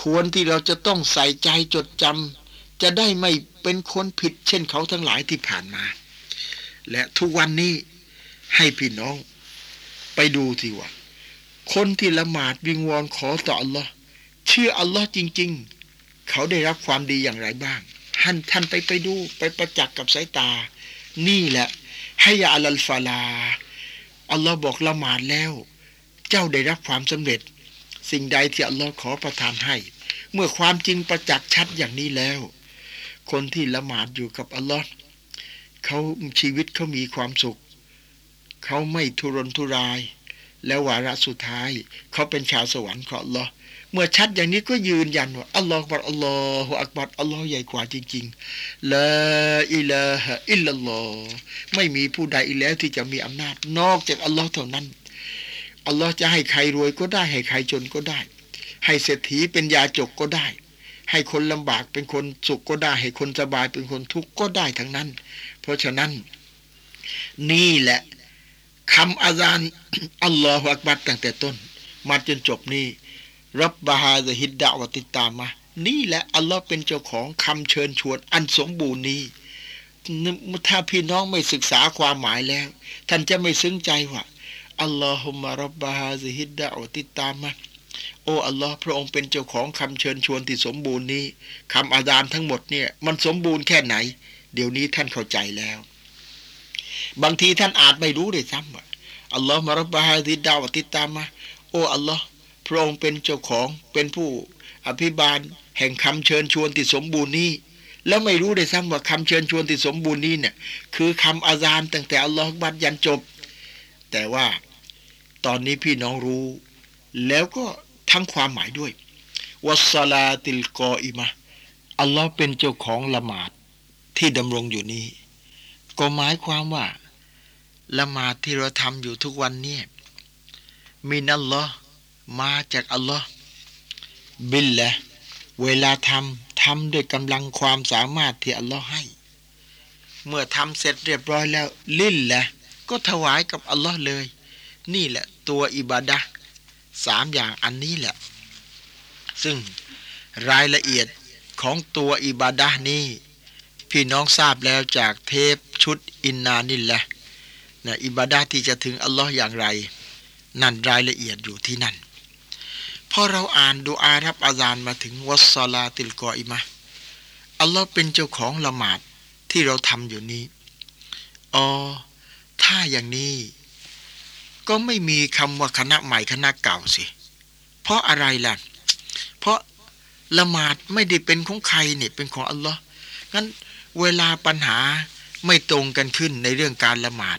A: ควรที่เราจะต้องใส่ใจจดจำจะได้ไม่เป็นคนผิด เช่นเขาทั้งหลายที่ผ่านมา และทุกวันนี้ให้พี่น้อง ไปดูทีว่า คนที่ละหมาดวิงวอนขอต่ออัลลอฮ์เชื่ออัลลอฮ์จริง ๆ เขาได้รับความดีอย่างไรบ้างท่านท่านไปไปดูไปประจักษ์กับสายตา นี่แหละให้ยาอัลฟาลา อัลลอฮ์บอกละหมาดแล้ว เจ้าได้รับความสำเร็จ สิ่งใดที่อัลลอฮ์ขอประทานให้ เมื่อความจริงประจักษ์ชัดอย่างนี้แล้ว คนที่ละหมาดอยู่กับอัลลอฮ์เขาชีวิตเขามีความสุข เขาไม่ทุรนทุราย แล้ววาระสุดท้าย เขาเป็นชาวสวรรค์ของอัลลอฮ์ เมื่อชัดอย่างนี้ก็ยืนยันว่าอัลลอฮฺบัดอัลลอฮฺอักบัดอัลลอฮ์ใหญ่กว่าจริงๆละอิลาฮะอิลลัลลอฮ์ไม่มีผู้ใดอีกแล้วที่จะมีอำนาจ นอกจากอัลลอฮ์เท่านั้นอัลลอฮ์จะให้ใครรวยก็ได้ ให้ใครจนก็ได้ ให้เศรษฐีเป็นยาจกก็ได้ ให้คนลำบากเป็นคนสุขก็ได้ ให้คนสบายเป็นคนทุกข์ก็ได้ทั้งนั้น เพราะฉะนั้น นี่แหละคำอาจารย์อัลลอฮฺอักบัดตั้งแต่ต้น มาจนจบนี่ รับบาฮาซฮิดดาวติตามมา นี่แหละอัลลอฮ์เป็นเจ้าของคำเชิญชวนอันสมบูรณ์นี้ ถ้าพี่น้องไม่ศึกษาความหมายแล้ว ท่านจะไม่ซึ้งใจว่าอัลลอฮุมะรับบาฮาซฮิดดาวติตามมาโอ้อัลลอฮ์พระองค์เป็นเจ้าของคำเชิญชวนที่สมบูรณ์นี้คำอาดานทั้งหมดเนี่ยมันสมบูรณ์แค่ไหน เดี๋ยวนี้ท่านเข้าใจแล้ว บางทีท่านอาจไม่รู้เลยซ้ำว่าอัลลอฮ์มารับบาฮาดิดาวติตามมาโอ้อัลลอฮ์ พระองค์เป็นเจ้าของเป็นผู้อภิบาลแห่งคำเชิญชวนที่สมบูรณ์นี้ แล้วไม่รู้เลยซ้ำว่าคำเชิญชวนที่สมบูรณ์นี้เนี่ยคือคำอาซานตั้งแต่อัลลอฮ์บัดยันจบ แต่ว่าตอนนี้พี่น้องรู้ แล้วก็ทั้งความหมายด้วยวัสลาติลกออิมะอัลลอฮ์เป็นเจ้าของละหมาดที่ดำรงอยู่นี้ ก็หมายความว่า ละหมาดที่เราทำอยู่ทุกวันนี้มีนัลลอฮ์ มาจากอัลลอฮ์บิลละเวลาทำทำด้วยกำลังความสามารถที่อัลลอฮ์ให้ เมื่อทำเสร็จเรียบร้อยแล้ว ลิ้นละก็ถวายกับอัลลอฮ์เลย นี่แหละตัวอิบาดะสามอย่างอันนี้แหละ ซึ่งรายละเอียดของตัวอิบาดะนี้พี่น้องทราบแล้วจากเทปชุดอินนานิลละนะอิบาดะที่จะถึงอัลลอฮ์อย่างไร นั่นรายละเอียดอยู่ที่นั่น พอเราอ่านดูอารับอาจารมาถึงวัสลาติลกออิมะอัลลอฮ์เป็นเจ้าของละหมาดที่เราทำอยู่นี้อ๋อถ้าอย่างนี้ ก็ไม่มีคำว่าคณะใหม่คณะเก่าสิ เพราะอะไรล่ะ เพราะละหมาดไม่ได้เป็นของใครเนี่ยเป็นของอัลลอฮ์งั้นเวลาปัญหาไม่ตรงกันขึ้นในเรื่องการละหมาด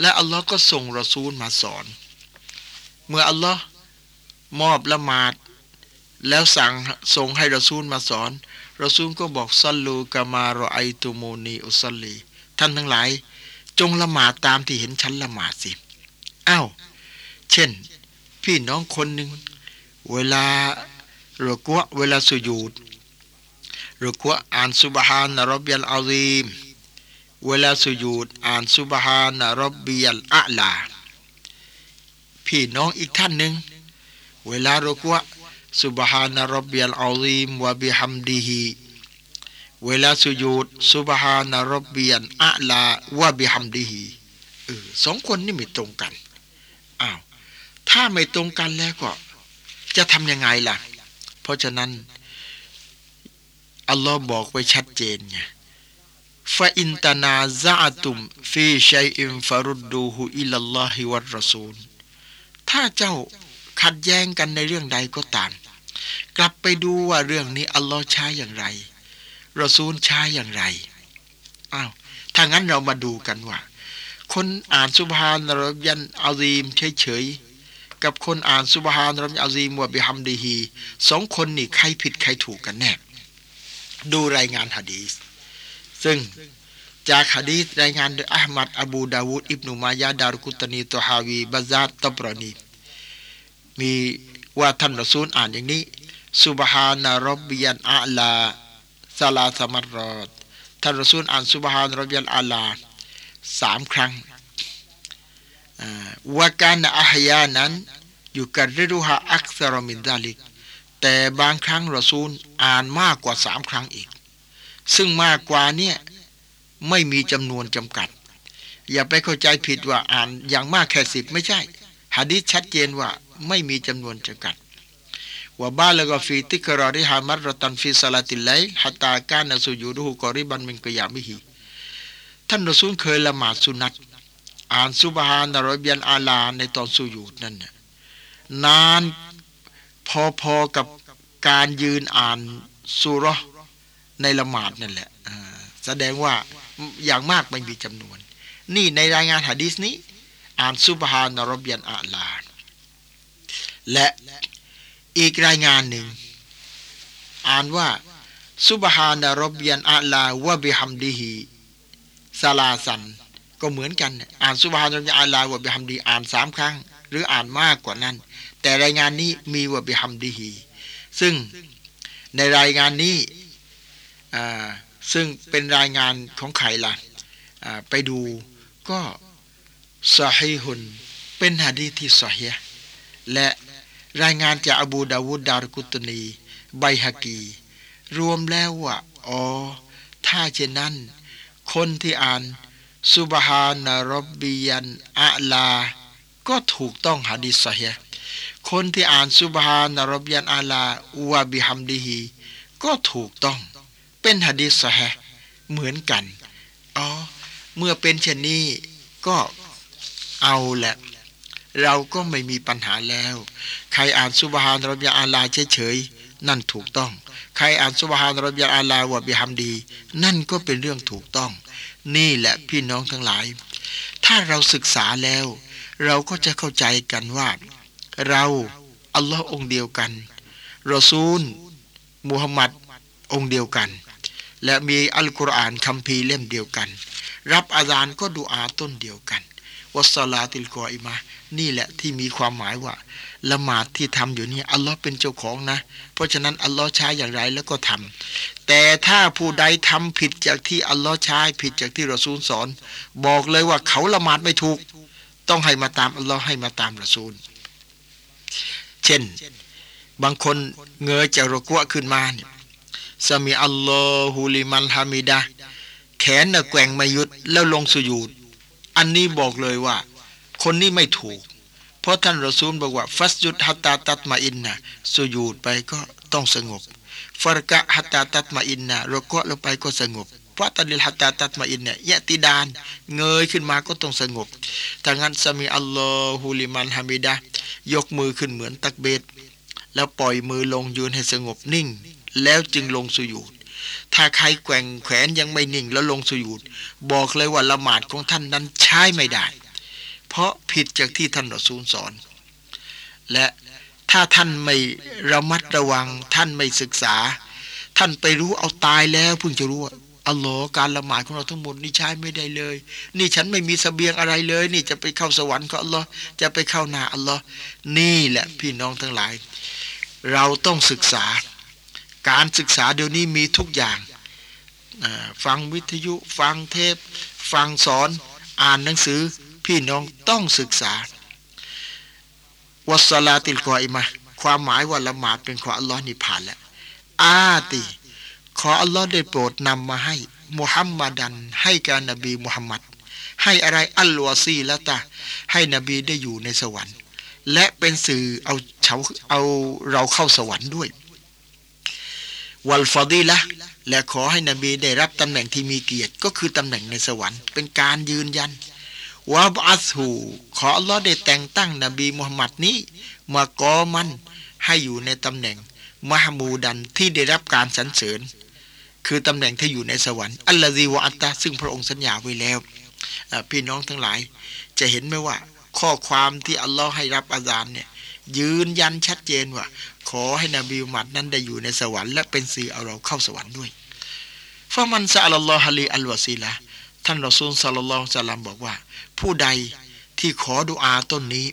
A: และอัลลอฮ์ก็ส่งรอซูลมาสอน เมื่ออัลลอฮ์ มอบละหมาด แล้วสั่งส่งให้รอซูลมาสอนรอซูลก็บอกซัลลูกามารอไอตูโมนีอุซัลลี ท่านทั้งหลาย จงละหมาดตามที่เห็นฉันละหมาดสิอ้าวเช่น พี่น้องคนหนึ่งเวลาหรือกวเวลาสุญูดหรือกวอ่านสุบฮานรบยัลอาซีมเวลาสุญูดอ่านสุบฮานรบยัลอาลาพี่น้องอีกท่านหนึ่ง เวลารุกวะสุบฮานรบยัลอาซีมวะบิฮัมดีฮีเวลาสุญูดสุบฮานรบยัลอาลาวะบิฮัมดีฮีสองคนนี่ไม่ตรงกันอ้าวถ้าไม่ตรงกันแล้วก็ จะทำยังไงล่ะ เพราะฉะนั้น อัลลอฮ์บอกไว้ชัดเจนไงฟาอินตานาซาตุมฟีชัยอิมฟารุดดูฮุอิลลอฮิวัรสูลถ้าเจ้า ขัดแย้งกันในเรื่องใดก็ตาม กลับไปดูว่าเรื่องนี้อัลลอฮ์ใช้อย่างไรรอซูลใช้อย่างไรอ้าวถ้างั้นเรามาดูกันว่า คนอ่านสุบฮานรบยันอาซีมเฉยๆกับคนอ่านสุบฮานรบยันอาซีมวบิฮัมดีฮีสองคนนี่ใครผิดใครถูกกันแน่ดูรายงานฮะดีสซึ่งจากฮะดีสรายงานโดยอัลมัดอบูดาวูดอิบนุมายาดารุกุตนีตฮาวีบาซาตตบรอนี มีว่าท่านรอซูลอ่านอย่างนี้สุบฮานรบยันอาลาซาลาสมัรอดท่านรอซูลอ่านสุบฮานรบยันอาลาสามครั้งวาการอาฮยานั้นอยู่กันฤดูฮาอักษรมินดาลิก แต่บางครั้งรอซูลอ่านมากกว่าสามครั้งอีก ซึ่งมากกว่าเนี่ยไม่มีจำนวนจำกัด อย่าไปเข้าใจผิดว่าอ่านอย่างมากแค่สิบไม่ใช่ ฮะดิษชัดเจนว่าไม่มีจำนวนจำกัดว่าบ้าแล้วก็ฟีติกรอริฮามัรรตันฟีสลาติไลฮัตตาการนสุยูดูฮุกอริบันมินกยามิฮีท่านรอซูลเคยละหมาดสุนัตอ่านซุบฮานารบิยันอาลาในตอนสุยูดนั่นน่นานพอๆกับการยืนอ่านสุรในละหมาดนั่นแหละแสดงว่าอย่างมากไม่มีจำนวน นี่ในรายงานหะดีษนี้ อ่านซุบฮานารบิยันอาลา และอีกรายงานหนึ่ง อ่านว่าซุบฮานารบิยันอาลาวะบิฮัมดีฮีซาลาสัน ก็เหมือนกัน อ่านสุบฮานุอาลาวะบิฮัมดีอ่านสามครั้ง หรืออ่านมากกว่านั้น แต่รายงานนี้มีวะบิฮัมดีฮีซึ่งในรายงานนี้ซึ่งเป็นรายงานของใครล่ะไปดูก็ สฮีฮุนเป็นฮะดีที่สฮีและรายงานจากอบูดาวุดดารกุตนี ไบฮากี รวมแล้วว่าอ๋อ ถ้าเช่นนั้น คนที่อ่านสุบฮานารบบียันอะลา ก็ถูกต้องหะดิษสเฮคนที่อ่านสุบฮานารบยันอาลาอวะบิฮัมดีฮีก็ถูกต้อง เป็นหะดิษสเฮเหมือนกัน อ๋อ เมื่อเป็นเช่นนี้ก็ เอาแหละ เราก็ไม่มีปัญหาแล้ว ใครอ่านสุบฮานรบยาอาลาเฉยๆนั่นถูกต้อง ใครอ่านสุบฮานรบยาอาลาวะบิฮัมดี นั่นก็เป็นเรื่องถูกต้อง นี่แหละพี่น้องทั้งหลาย ถ้าเราศึกษาแล้ว เราก็จะเข้าใจกันว่า เราอัลลอฮ์องเดียวกันรอซูลมุฮัมมัดองค์เดียวกัน และมีอัลกุรอานคัมภีร์เล่มเดียวกัน รับอาจารย์ก็ดูอาต้นเดียวกัน วัสลาติลกออิมา นี่แหละที่มีความหมายว่า ละหมาดที่ทำอยู่นี่อัลลอฮ์เป็นเจ้าของนะ เพราะฉะนั้นอัลลอฮ์ใช้อย่างไรแล้วก็ทำแต่ถ้าผู้ใดทำผิดจากที่อัลลอฮ์ใช้ผิดจากที่รอซูลสอน บอกเลยว่าเขาละหมาดไม่ถูก ต้องให้มาตามอัลลอฮ์ให้มาตามรอซูล เช่น บางคนเงยจากรกัวขึ้นมาเนี่ยสมีอัลลอฮุลิมันฮามิดาแขนน่ะแกว่งไม่ยุดแล้วลงสุญูด อันนี้บอกเลยว่า คนนี้ไม่ถูก เพราะท่านรอซูลบอกว่า ฟัสยุดฮัตตาตัตมาอินนะสุญูดไปก็ต้องสงบฟรกะฮัตตาตัตมาอินนะรกะลงไปก็สงบพระตันิลฮัตตาตัตมาอินเนี่ยยะติดาน เงยขึ้นมาก็ต้องสงบถ้างั้นสมีอัลลอฮุลิมันฮามิดะยกมือขึ้นเหมือนตักเบตแล้วปล่อยมือลงยืนให้สงบนิ่ง แล้วจึงลงสุญูด ถ้าใครแกว่งแขนยังไม่นิ่งแล้วลงสุญูดบอกเลยว่าละหมาดของท่านนั้นใช้ไม่ได้ เพราะผิดจากที่ท่านรอซูลสอน และถ้าท่านไม่ระมัดระวัง ท่านไม่ศึกษา ท่านไปรู้เอาตายแล้วเพิ่งจะรู้ว่าอัลลอฮ์การละหมาดของเราทั้งหมดนี่ใช้ไม่ได้เลย นี่ฉันไม่มีสเสบียงอะไรเลย นี่จะไปเข้าสวรรค์ก็อัลลอฮ์จะไปเข้านาอัลลอฮ์นี่แหละพี่น้องทั้งหลาย เราต้องศึกษา การศึกษาเดี๋ยวนี้มีทุกอย่าง ฟังวิทยุฟังเทป ฟังสอนอ่านหนังสือพี่น้องต้องศึกษาวัสลาติลกออิมาความหมายว่าละหมาดเป็นของอัลลอฮ์นี่ผ่านแล้วอาติขออัลลอฮ์ได้โปรดนำมาให้มุฮัมมัดัน ให้การนบีมุฮัมมัด ให้อะไรอัลวาซีละตาให้นบีได้อยู่ในสวรรค์ และเป็นสื่อเอาเฉาเอาเราเข้าสวรรค์ด้วย วัลฟอดีละและขอให้นบีได้รับตำแหน่งที่มีเกียรติก็คือตำแหน่งในสวรรค์เป็นการยืนยันวาบัสหูขออัลลอฮ์ได้แต่งตั้งนบีมุฮัมมัดนี้ มากอมันให้อยู่ในตำแหน่งมหมูดันที่ได้รับการสรรเสริญ คือตำแหน่งที่อยู่ในสวรรค์อัลลอฮีวะอัตตาซึ่งพระองค์สัญญาไว้แล้ว พี่น้องทั้งหลาย จะเห็นไหมว่า ข้อความที่อัลลอฮ์ให้รับอาจารย์เนี่ยยืนยันชัดเจนว่า ขอให้นบีมุฮัมมัดนั้นได้อยู่ในสวรรค์และเป็นสื่อเอาเราเข้าสวรรค์ด้วยฟะมันซาอัลลอฮฺลีอัลวาซีละท่านรอซูลสัลลัลลอฮุซัลลัมบอกว่า ผู้ใดที่ขอดุอาต้นนี้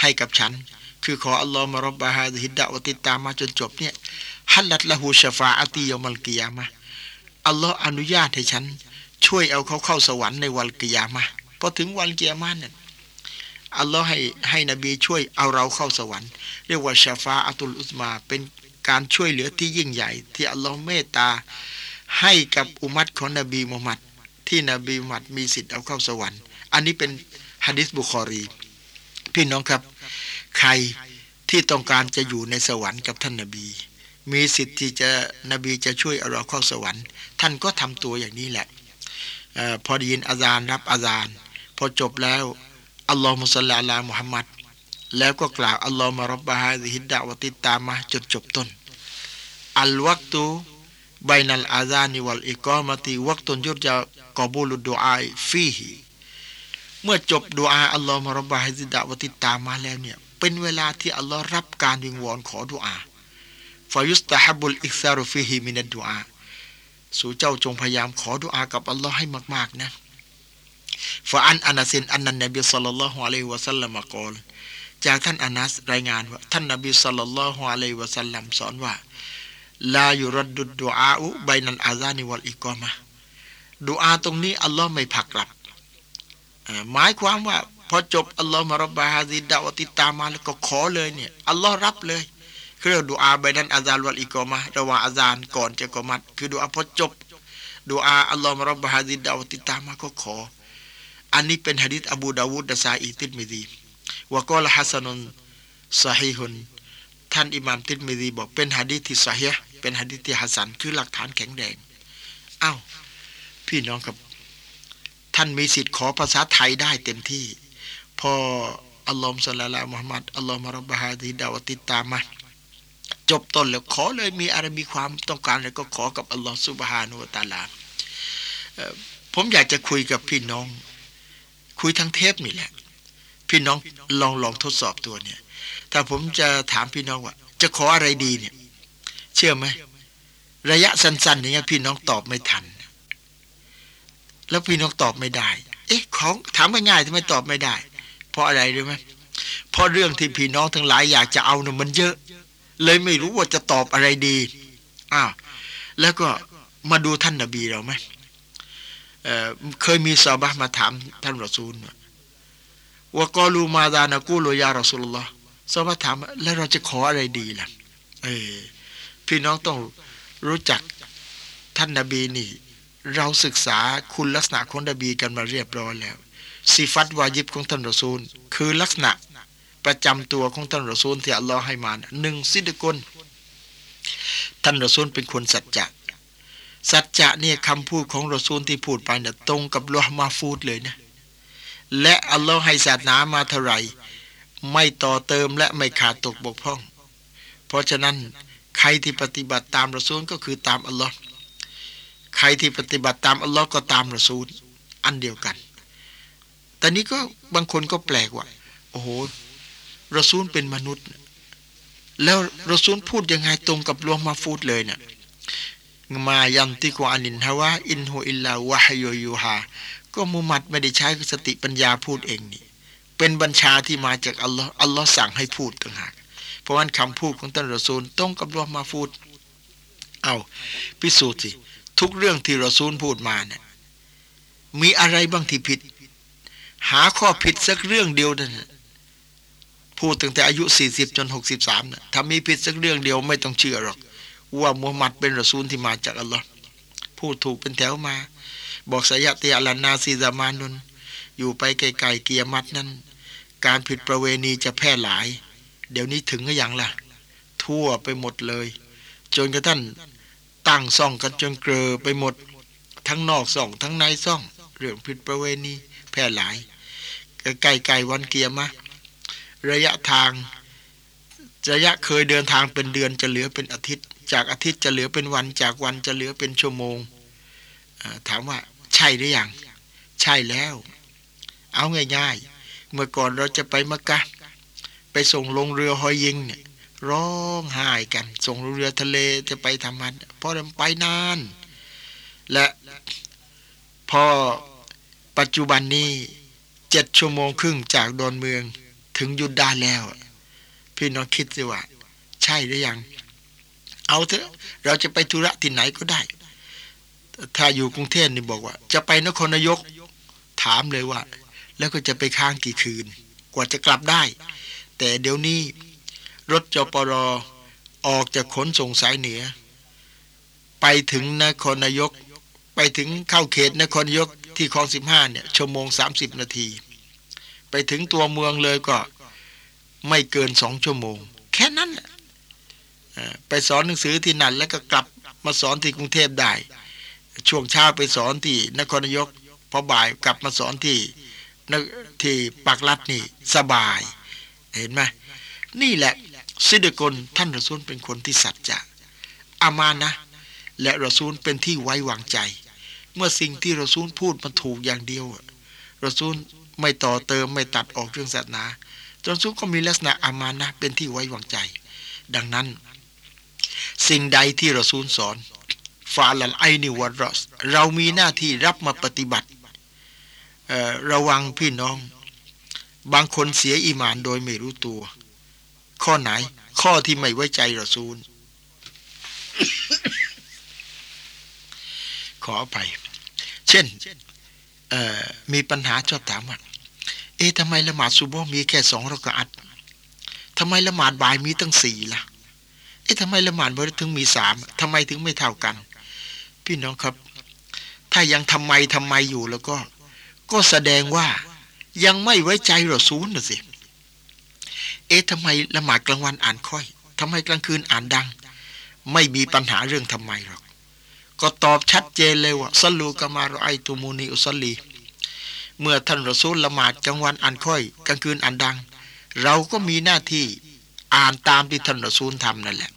A: ให้กับฉัน คือขออัลลอฮฺมารบบาฮาฮิดดะวติตามมาจนจบเนี่ยฮัลลัตละหูชฟาอติยมัลกิยามะอัลลอฮฺอนุญาตให้ฉัน ช่วยเอาเขาเข้าสวรรค์ในวันกิยามะพอถึงวันกิยามะเนี่ย อัลลอฮ์ให้ให้นบีช่วยเอาเราเข้าสวรรค์ เรียกว่าชาฟาอัตุลอุสมา เป็นการช่วยเหลือที่ยิ่งใหญ่ ที่อัลลอฮ์เมตตา ให้กับอุมัตของนบีมุฮัมมัด ที่นบีมุฮัมมัดมีสิทธิ์เอาเข้าสวรรค์ อันนี้เป็นฮะดิษบุคอรี พี่น้องครับ ใครที่ต้องการจะอยู่ในสวรรค์กับท่านนบี มีสิทธิ์ที่จะนบีจะช่วยเอาเราเข้าสวรรค์ ท่านก็ทำตัวอย่างนี้แหละอพอได้ยินอาจารย์รับอาจารย์พอจบแล้ว اللهم صل على محمدแล้วก็กล่าวاللهم رب هذه الدعوة التامةจนจบต้นالوقت بين الأذان والإقامة وقت يرجى قبول الدعاء فيهเมื่อจบดูอาاللهم رب هذه الدعوة التامةแล้วเนี่ยเป็นเวลาที่อัลลอฮ์รับการวิงวอนขอดูอาفيستحب الإكثار فيه من الدعاءสู่เจ้าจงพยายามขอดูอากับอัลลอฮ์ให้มาก ๆ นะ فعن أنس أن النبي صلى الله عليه وسلمกล่าวจากท่านอานัสรายงานว่าท่านนบี صلى الله عليه وسلمสอนว่าلا يرد الدعاء بين الأذان والإقامةดูอาตรงนี้อัลลอฮ์ไม่ผลักกลับหมายความว่า
B: พอจบاللهم رب هذه الدعوة التامةแล้วก็ขอเลยเนี่ยอัลลอฮ์รับเลยคือเรียกدعاء بين الأذان والإقامةระหว่างอาซานก่อนจะกอมัดคือดูอาพอจบดูอาاللهم رب هذه الدعوة التامةก็ขอ อันนี้เป็นฮะดิษอบูดาวูดดะซาอีติดมิดีวะกอลฮัสนุนซาฮีฮุนท่านอิหม่ามติดมิดีบอกเป็นฮะดิษที่ซาฮีเป็นฮะดิษที่ฮัสซันคือหลักฐานแข็งแรงอ้าวพี่น้องครับ ท่านมีสิทธิ์ขอภาษาไทยได้เต็มที่ พออัลลอฮฺสุลลัลมุฮัมมัดอัลลอฮฺมารบบฮาดีดาวติดตามมาจบต้นแล้วขอเลยมีอะไรมีความต้องการอะไรก็ขอกับอัลลอฮฺสุบฮานุตาลาผมอยากจะคุยกับพี่น้อง คุยทั้งเทปนี่แหละ พี่น้องลองลองทดสอบตัวเนี่ย ถ้าผมจะถามพี่น้องว่า จะขออะไรดีเนี่ย เชื่อไหมระยะสั้นๆอย่างเงี้ยพี่น้องตอบไม่ทัน แล้วพี่น้องตอบไม่ได้ เอ๊ะ ของถามง่ายๆทำไมตอบไม่ได้ เพราะอะไรรู้ไหมเพราะเรื่องที่พี่น้องทั้งหลายอยากจะเอาเนี่ยมันเยอะ เลยไม่รู้ว่าจะตอบอะไรดีอ้าวแล้วก็มาดูท่านนบีเราไหม เคยมีซาบะมาถามท่านรอซูลว่ากอลูมาดานากูโลยารอซูลลอซาบะถามแล้วเราจะขออะไรดีล่ะเออพี่น้องต้องรู้จักท่านนบีนี่ เราศึกษาคุณลักษณะของนบีกันมาเรียบร้อยแล้วสิฟัตวายิบของท่านรอซูล คือลักษณะประจำตัวของท่านรอซูลที่อัลลอฮ์ให้มาหนึ่งสิดกลท่านรอซูลเป็นคนสัจจะ สัจจะเนี่ยคำพูดของรอซูลที่พูดไปเนี่ยตรงกับลอฮมาฟูดเลยนะและอัลลอฮ์ให้ศาสนามาเท่าไหร่ ไม่ต่อเติมและไม่ขาดตกบกพร่อง เพราะฉะนั้นใครที่ปฏิบัติตามรอซูลก็คือตามอัลลอฮ์ใครที่ปฏิบัติตามอัลลอฮ์ก็ตามรอซูลอันเดียวกัน ทีนี้ก็บางคนก็แปลกว่าโอ้โหรอซูลเป็นมนุษย์ แล้วรอซูลพูดยังไงตรงกับلوح المحفوظเลยเนี่ย وما ينطق عن الهوى إن هو إلا وحي يوحىก็มุฮัมมัดไม่ได้ใช้สติปัญญาพูดเองนี่ เป็นบัญชาที่มาจากอัลลอฮ์อัลลอฮ์สั่งให้พูดต่างหากเพราะว่าคำพูดของท่านรอซูลตรงกับลวงมาฟูด เอาพิสูจน์สิ ทุกเรื่องที่ราซูลพูดมาเนี่ยมีอะไรบ้างที่ผิด หาข้อผิดสักเรื่องเดียวนั่นพูดตั้งแต่อายุสี่สิบจนหกสิบสามนะถ้ามีผิดสักเรื่องเดียวไม่ต้องเชื่อหรอก ว่ามุฮัมมัดเป็นรอซูลที่มาจากอัลลอฮ์พูดถูกเป็นแถวมา บอกสยะตียลันนาซีซามานุนอยู่ไปไกลๆเกียมัดนั้น การผิดประเวณีจะแพร่หลาย เดี๋ยวนี้ถึงก็อย่างล่ะ ทั่วไปหมดเลย จนกระทั่งตั้งซ่องกันจนเกลอไปหมด ทั้งนอกซ่อง ทั้งในซ่อง เรื่องผิดประเวณีแพร่หลายไกลไกลวันเกียร์มาระยะทางระยะเคยเดินทางเป็นเดือนจะเหลือเป็นอาทิตย์ จากอาทิตย์จะเหลือเป็นวันจากวันจะเหลือเป็นชั่วโมง ถามว่าใช่หรือยังใช่แล้ว เอาง่ายๆ เมื่อก่อนเราจะไปมักกะ ไปส่งลงเรือหอยยิงเนี่ยร้องไห้กัน ส่งเรือทะเลจะไปทำมันเพราะมันไปนาน และพอปัจจุบันนี้เจ็ดชั่วโมงครึ่งจากดอนเมืองถึงยุดได้แล้ว พี่น้องคิดสิว่า ใช่หรือยัง เอาเถอะเราจะไปธุระที่ไหนก็ได้ ถ้าอยู่กรุงเทพนี่บอกว่า จะไปนครนายก ถามเลยว่า แล้วก็จะไปค้างกี่คืน กว่าจะกลับได้ แต่เดี๋ยวนี้รถจปรออกจากขนส่งสายเหนือ ไปถึงนครนายก ไปถึงเข้าเขตนครนายกที่คลองสิบห้าเนี่ยชั่วโมงสามสิบนาที ไปถึงตัวเมืองเลยก็ไม่เกินสองชั่วโมง แค่นั้น ไปสอนหนังสือที่นั่น แล้วก็กลับมาสอนที่กรุงเทพได้ ช่วงเช้าไปสอนที่นครนายกพอบ่ายกลับมาสอนที่ที่ปากลัดนี่สบาย เห็นไหมนี่แหละซิดกลท่านรอซูลเป็นคนที่สัจจะอามานะ และรอซูลเป็นที่ไว้วางใจ เมื่อสิ่งที่รอซูลพูดมันถูกอย่างเดียวรอซูลไม่ต่อเติมไม่ตัดออกเรื่องศาสนารอซูลก็มีลักษณะอามานะเป็นที่ไว้วางใจ ดังนั้น สิ่งใดที่เรอซูลสอนฟาลันไอนิวรอสเรามีหน้าที่รับมาปฏิบัติระวังพี่น้อง บางคนเสียอีมานโดยไม่รู้ตัว ข้อไหน ข้อที่ไม่ไว้ใจรอซูล ขอไปเช่นมีปัญหาชอบถามว่าเอ๊ะทำไมละหมาดซุบฮ์มีแค่สองรากอัดทำไมละหมาดบ่ายมีตั้งสี่ล่ะ เอ๊ะทำไมละหมาดบ่าถึงมีสามทำไมถึงไม่เท่ากัน พี่น้องครับ ถ้ายังทำไมทำไมอยู่แล้วก็ ก็แสดงว่ายังไม่ไว้ใจรอซูลนะสิ เอ๊ะทำไมละหมาดกลางวันอ่านค่อยทำไมกลางคืนอ่านดัง ไม่มีปัญหาเรื่องทำไมหรอก ก็ตอบชัดเจนเลยว่าสลูกามารไอตูมูนีอุสลี เมื่อท่านรอซูลละหมาดกลางวันอ่านค่อย กลางคืนอ่านดัง เราก็มีหน้าที่อ่านตามที่ท่านรอซูลทำนั่นแหละ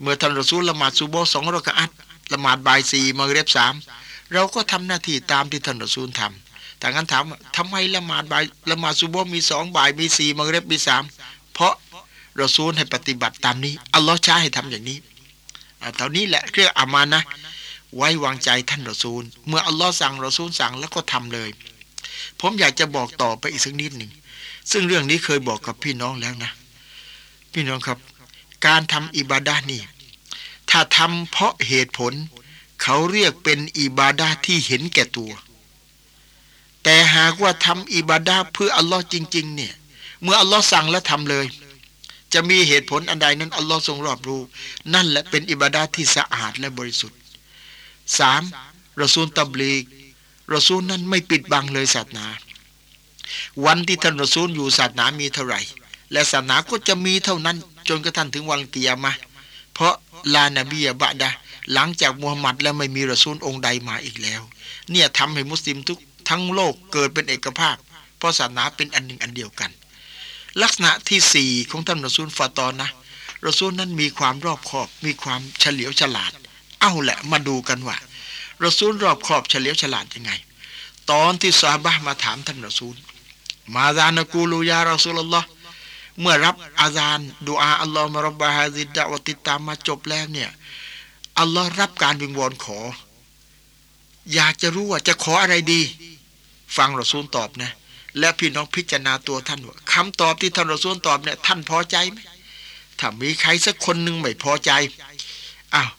B: เมื่อท่านรอซูลละหมาดซูโบสองรากะอัดละหมาดบ่ายสี่มาเรียบสามเราก็ทำหน้าที่ตามที่ท่านรอซูลทำแต่งั้นถามทำไมละหมาดบ่ายละหมาดซูโบมีสองบ่ายมีสี่มาเรียบมีสามเพราะรอซูลให้ปฏิบัติตามนี้อัลลอฮ์ใช้ให้ทำอย่างนี้เท่านี้แหละเรื่ออามานะ ไว้วางใจท่านรอซูล เมื่ออัลลอฮ์สั่งรอซูลสั่งแล้วก็ทำเลย ผมอยากจะบอกต่อไปอีกสักนิดหนึ่งซึ่งเรื่องนี้เคยบอกกับพี่น้องแล้วนะ พี่น้องครับ การทำอิบาดานี่ ถ้าทำเพราะเหตุผล เขาเรียกเป็นอิบาดาที่เห็นแก่ตัว แต่หากว่าทำอิบาดาเพื่ออัลลอฮ์จริง ๆ เนี่ย เมื่ออัลลอฮ์สั่งแล้วทำเลย จะมีเหตุผลอันใดนั้นอัลลอฮ์ทรงรอบรู้ นั่นแหละเป็นอิบาดาที่สะอาดและบริสุทธิ์สามรอซูลตับลีกรอซูลนั้นไม่ปิดบังเลยศาสนา วันที่ท่านรอซูลอยู่ศาสนามีเท่าไหร่ และศาสนาก็จะมีเท่านั้น จนกระทั่งถึงวันกิยามะเพราะลานบียบะดาหลังจากมูฮัมหมัดแล้วไม่มีรอซูลองค์ใดมาอีกแล้ว เนี่ยทำให้มุสลิมทุกทั้งโลกเกิดเป็นเอกภาพ เพราะศาสนาเป็นอันหนึ่งอันเดียวกัน ลักษณะที่สี่ของท่านรอซูลฟาตอนนะรอซูลนั้นมีความรอบคอบ มีความเฉลียวฉลาด เอาแหละมาดูกันว่ารอซูลรอบคอบเฉลียวฉลาดยังไง ตอนที่ซาบะมาถามท่านรอซูล มาซานกูลูยารอซูลลอฮ์ เมื่อรับอาจารย์ดูอาอัลลอฮ์มารับบาฮาซิดะวติดตามมาจบแล้วเนี่ยอัลลอฮ์รับการวิงวอนขอ อยากจะรู้ว่าจะขออะไรดี ฟังรอซูลตอบนะ และพี่น้องพิจารณาตัวท่านว่าคำตอบที่ท่านรอซูลตอบเนี่ยท่านพอใจไหมถ้ามีใครสักคนหนึ่งไม่พอใจอ้าว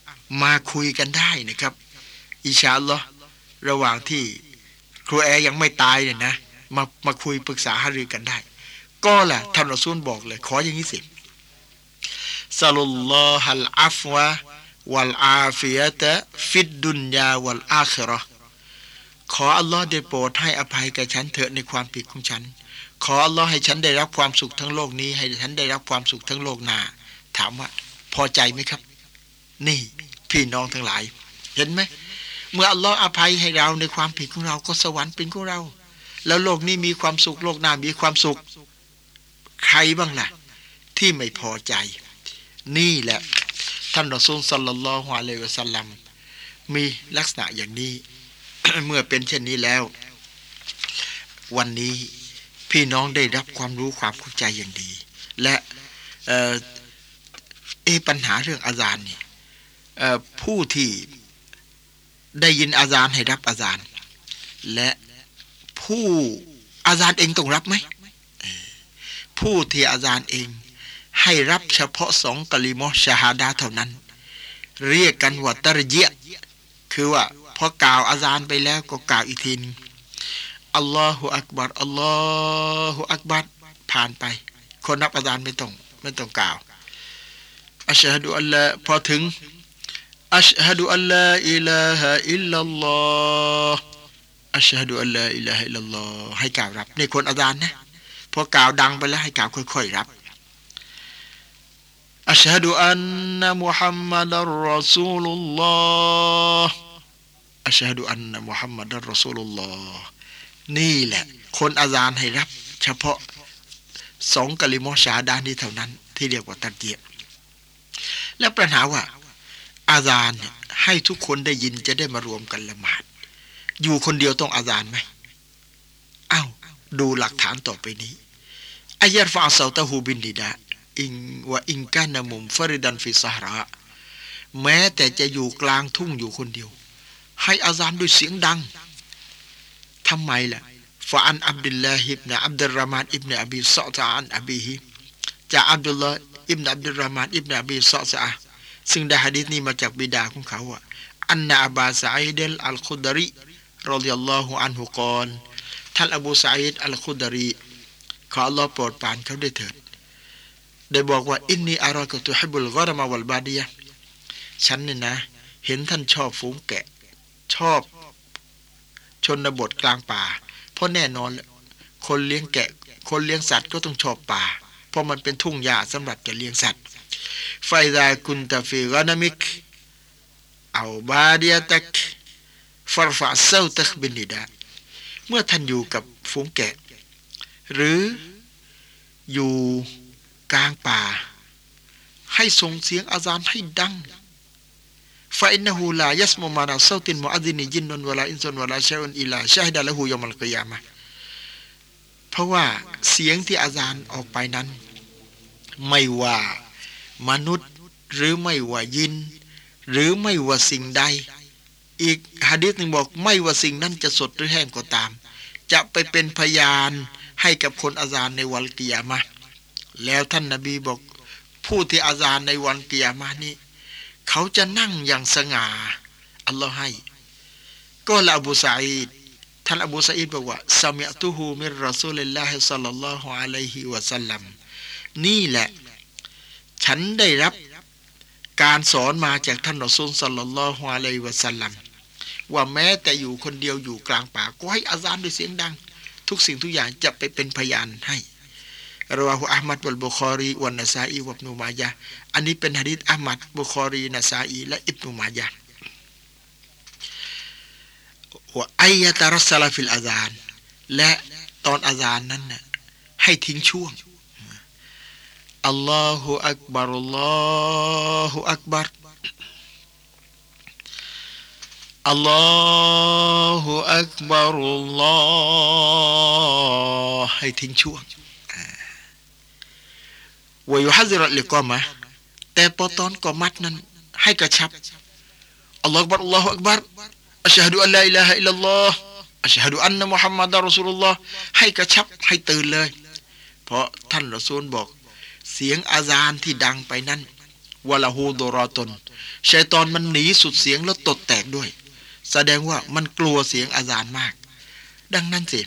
B: มาคุยกันได้นะครับ อิชาอัลลอฮ์ระหว่างที่ครูแอยังไม่ตายเนี่ยนะมามาคุยปรึกษาหารือกันได้ ก็แหละท่านรอซูลบอกเลย ขออย่างนี้สิซาลุลลอฮัลอัฟวะวัลอาฟิยะตะฟิดดุนยาวัลอาครอขออัลลอฮ์ได้โปรดให้อภัยแก่ฉันเถอะในความผิดของฉัน ขออัลลอฮ์ให้ฉันได้รับความสุขทั้งโลกนี้ ให้ฉันได้รับความสุขทั้งโลกหน้า ถามว่า พอใจไหมครับ นี่พี่น้องทั้งหลาย เห็นไหมเมื่ออัลลอฮ์อภัยให้เราในความผิดของเราก็สวรรค์เป็นของเรา แล้วโลกนี้มีความสุขโลกหน้ามีความสุข ใครบ้างล่ะ ที่ไม่พอใจ นี่แหละ ท่านรอซูลสัลลัลลอฮุอะลัยวะสัลลัมมีลักษณะอย่างนี้ เมื่อเป็นเช่นนี้แล้ว วันนี้พี่น้องได้รับความรู้ความเข้าใจอย่างดี และเออเอปัญหาเรื่องอาจารย์นี่ผู้ที่ได้ยินอาจารย์ให้รับอาจารย์และผู้อาจารย์เองต้องรับไหม ผู้ที่อาจารย์เอง ให้รับเฉพาะสองกลิมอชาฮาดาเท่านั้น เรียกกันว่าตรเยะคือว่าพอกล่าวอาจารย์ไปแล้วก็กล่าวอีกทีนึงอัลลอฮฺอักบัรอัลลอฮฺอักบัรผ่านไป คนรับอาจารย์ไม่ต้องไม่ต้องกล่าวอัชฮะดูอัลลอฮ์พอถึงأشهد أن لا إله إلا الله أشهد أن لا إله إلا اللهให้กล่าวรับในคนอาจารย์นะ พอกล่าวดังไปแล้วให้กล่าวค่อยๆรับأشهد أن محمدا رسول الله أشهد أن محمدا رسول اللهนี่แหละ คนอาจารย์ให้รับ เฉพาะสองกลิมะชาฮาดะฮ์นี้เท่านั้น ที่เรียกว่าตัดเกียบและปัญหาว่า อาจารย์เนี่ยให้ทุกคนได้ยินจะได้มารวมกันละหมาด อยู่คนเดียวต้องอาจารย์ไหม ดูหลักฐานต่อไปนี้อายะฟาเซาตะฮูบินดิดาอิงว่าอิงกานามุมฟริดันฟิสฮระแม้แต่จะอยู่กลางทุ่งอยู่คนเดียว ให้อาจารย์ด้วยเสียงดังทำไมล่ะฟาอันอับดุลลาฮิบนะอับดุลรามานอิบเนอบีซอตาอันอบีฮิจากอับดุลลาอิบเนอับดุลรามานอิบเนอบีซอตาซึ่งได้ฮะดีษนี้มาจากบิดาของเขาว่าอันนาอับาซาอิดลอัลคุดรีรดิยัลลอฮุอันฮุกอน ท่านอบูซาอิดอัลคุดารี ขออัลลอฮ์โปรดปรานเขาได้เถิด ได้บอกว่าอินนีอารอกตุฮิบุลกอรมาวัลบาดียฉันเนี่ยนะ เห็นท่านชอบฝูงแกะ ชอบชนบทกลางป่า เพราะแน่นอน คนเลี้ยงแกะ คนเลี้ยงสัตว์ก็ต้องชอบป่า เพราะมันเป็นทุ่งหญ้าสำหรับจะเลี้ยงสัตว์فإذا كنت في غنمك أو باديتك فارفع صوتك بالنداء เมื่อท่านอยู่กับฝูงแกะ หรืออยู่กลางป่า ให้ส่งเสียงอาจารย์ให้ดังفإنه لا يسمع مدى صوت المؤذن جن ولا إنس ولا شيء إلا شهد له يوم القيامةเพราะว่าเสียงที่อาจารย์ออกไปนั้น ไม่ว่ามนุษย์หรือไม่ว่ายิน หรือไม่ว่าสิ่งใด อีกฮะดิษหนึ่งบอกไม่ว่าสิ่งนั้นจะสดหรือแห้งก็ตาม จะไปเป็นพยานให้กับคนอาจารย์ในวันกิยามะแล้วท่านนาบีบอกผู้ที่อาจารย์ในวันกิยามะนี้ เขาจะนั่งอย่างสง่าอัลลอฮ์ให้ قال أبو سعيدท่านอบูซาอิดบอกว่าسمعته من رسول الله صلى الله عليه وسلمนี่แหละ ฉันได้รับการสอนมาจากท่านรอซูลصلى الله عليه وسلم ว่าแม้แต่อยู่คนเดียวอยู่กลางป่าก็ให้อาซานด้วยเสียงดัง ทุกสิ่งทุกอย่างจะไปเป็นพยานให้رواه أحمد والبخاري والنسائي وابن ماجهอันนี้เป็นฮะดิษอะห์มัดบุคอรีนาซาอีและอิบนูมายะوأن يترسل في الأذان และตอนอาซานนั้นน่ะให้ทิ้งช่วงالله أكبر الله أكبر الله أكبر اللهให้ทิ้งช่วงويحدر الإقامةแต่พอตอนกอมัดนั้น ให้กระชับالله أكبر الله أكبر أشهد أن لا إله إلا الله أشهد أن محمدا رسول اللهให้กระชับให้ตื่นเลย เพราะท่านรอซูลบอก เสียงอาซานที่ดังไปนั้นوله ضراطชัยตอนมันหนีสุดเสียงแล้วตดแตกด้วย แสดงว่ามันกลัวเสียงอาซานมาก ดังนั้นสิ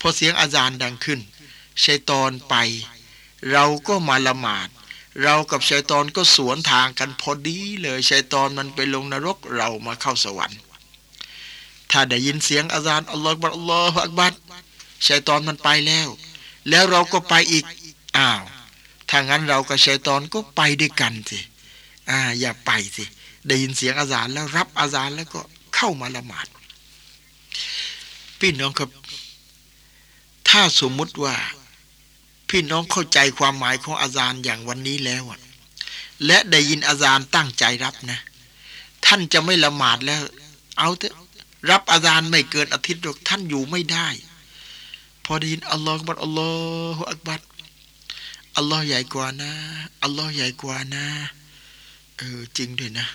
B: พอเสียงอาซานดังขึ้นชัยตอนไป เราก็มาละหมาด เรากับชัยตอนก็สวนทางกันพอดีเลยชัยตอนมันไปลงนรกเรามาเข้าสวรรค์ ถ้าได้ยินเสียงอาซานอัลลอฮฺบัลลอฮฺอักบัดชัยตอนมันไปแล้ว แล้วเราก็ไปอีกอ้าวถ้างั้นเรากับชัยตอนก็ไปด้วยกันสิอ่าอย่าไปสิได้ยินเสียงอาจารย์แล้วรับอาจารย์แล้วก็ เข้ามาละหมาด พี่น้องครับ ถ้าสมมุติว่า พี่น้องเข้าใจความหมายของอาจารย์อย่างวันนี้แล้วและได้ยินอาจารย์ตั้งใจรับนะ ท่านจะไม่ละหมาดแล้ว เอาเถอะรับอาจารย์ไม่เกินอาทิตย์หรอกท่านอยู่ไม่ได้ พอได้ยินอัลลอฮฺบัดอัลลอฮฺอักบัดอัลลอฮ์ใหญ่กว่านะ อัลลอฮ์ใหญ่กว่านะ เออจริงด้วยนะ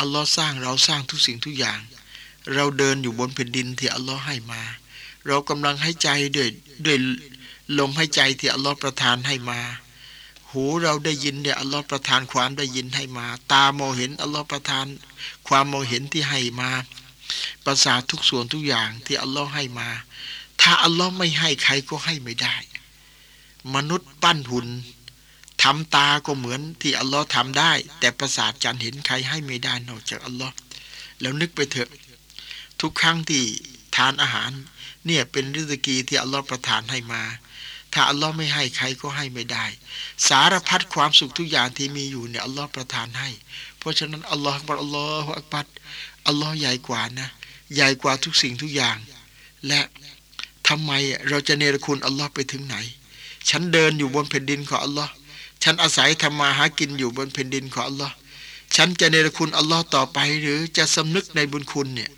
B: อัลลอฮ์สร้างเราสร้างทุกสิ่งทุกอย่าง เราเดินอยู่บนแผ่นดินที่อัลลอฮ์ให้มา เรากำลังให้ใจด้วยด้วยลมให้ใจที่อัลลอฮ์ประทานให้มา หูเราได้ยินเนี่ยอัลลอฮ์ประทานความได้ยินให้มา ตามองเห็นอัลลอฮ์ประทาน ความมองเห็นที่ให้มาประสาททุกส่วนทุกอย่างที่อัลลอฮ์ให้มา ถ้าอัลลอฮ์ไม่ให้ใครก็ให้ไม่ได้ มนุษย์ปั้นหุ่น ทำตาก็เหมือนที่อัลลอฮ์ทำได้ แต่ประสาทจันเห็นใครให้ไม่ได้นอกจากอัลลอฮ์แล้วนึกไปเถอะ ทุกครั้งที่ทานอาหาร เนี่ยเป็นริสกีที่อัลลอฮ์ประทานให้มา ถ้าอัลลอฮ์ไม่ให้ใครก็ให้ไม่ได้ สารพัดความสุขทุกอย่างที่มีอยู่เนี่ยอัลลอฮ์ประทานให้ เพราะฉะนั้นอัลลอฮ์บัลอัลลอฮฺอักบัดอัลลอฮ์ใหญ่กว่านะ ใหญ่กว่าทุกสิ่งทุกอย่าง และทำไมเราจะเนรคุณอัลลอฮ์ไปถึงไหน ฉันเดินอยู่บนแผ่นดินของอัลลอฮ์ ฉันอาศัยทำมาหากินอยู่บนแผ่นดินของอัลลอฮ์ฉันจะเนรคุณอัลลอฮ์ต่อไป หรือจะสำนึกในบุญคุณเนี่ย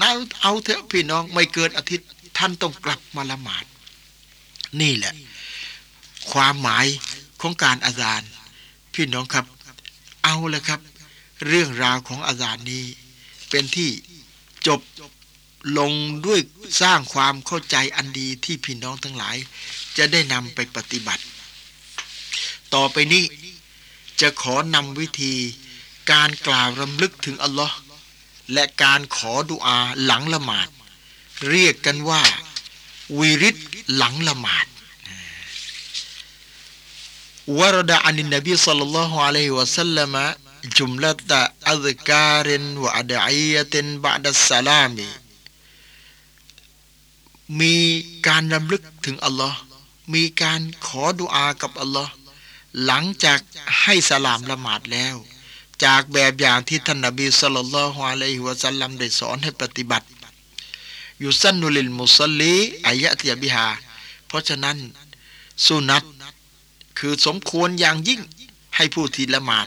B: น่าเอาเถอะพี่น้องไม่เกินอาทิตย์ ท่านต้องกลับมาละหมาด นี่แหละ ความหมายของการอาจารย์พี่น้องครับ เอาลยครับ เรื่องราวของอาจารย์นี้ เป็นที่จบลงด้วยสร้างความเข้าใจอันดีที่พี่น้องทั้งหลาย จะได้นำไปปฏิบัติ ต่อไปนี้ จะขอนำวิธีการกล่าวรำลึกถึงอัลลอฮ์และการขอดุอาหลังละหมาด เรียกกันว่าวิริตหลังละหมาดวรดะอันนบีสัลลัล
A: ลอฮุอะลัยฮิวะสัลลั
B: มจุมลัตะอัลการิ
A: นวะอัดอียตินบะดัสสลามีมีกา
B: รรำลึกถึงอัลลอฮ์มีการขอดุอากับอัลลอฮ์ หลังจากให้สลามละหมาดแล้ว จากแบบอย่างที่ท่านนบีสุลต่านละฮ์อะลัยฮิวะสัลลัมได้สอนให้ปฏิบัติอยู่สั้นนุลิลมุสลีอายะตียบิฮาเพราะฉะนั้นสุนัตคือสมควรอย่างยิ่งให้ผู้ที่ละหมาด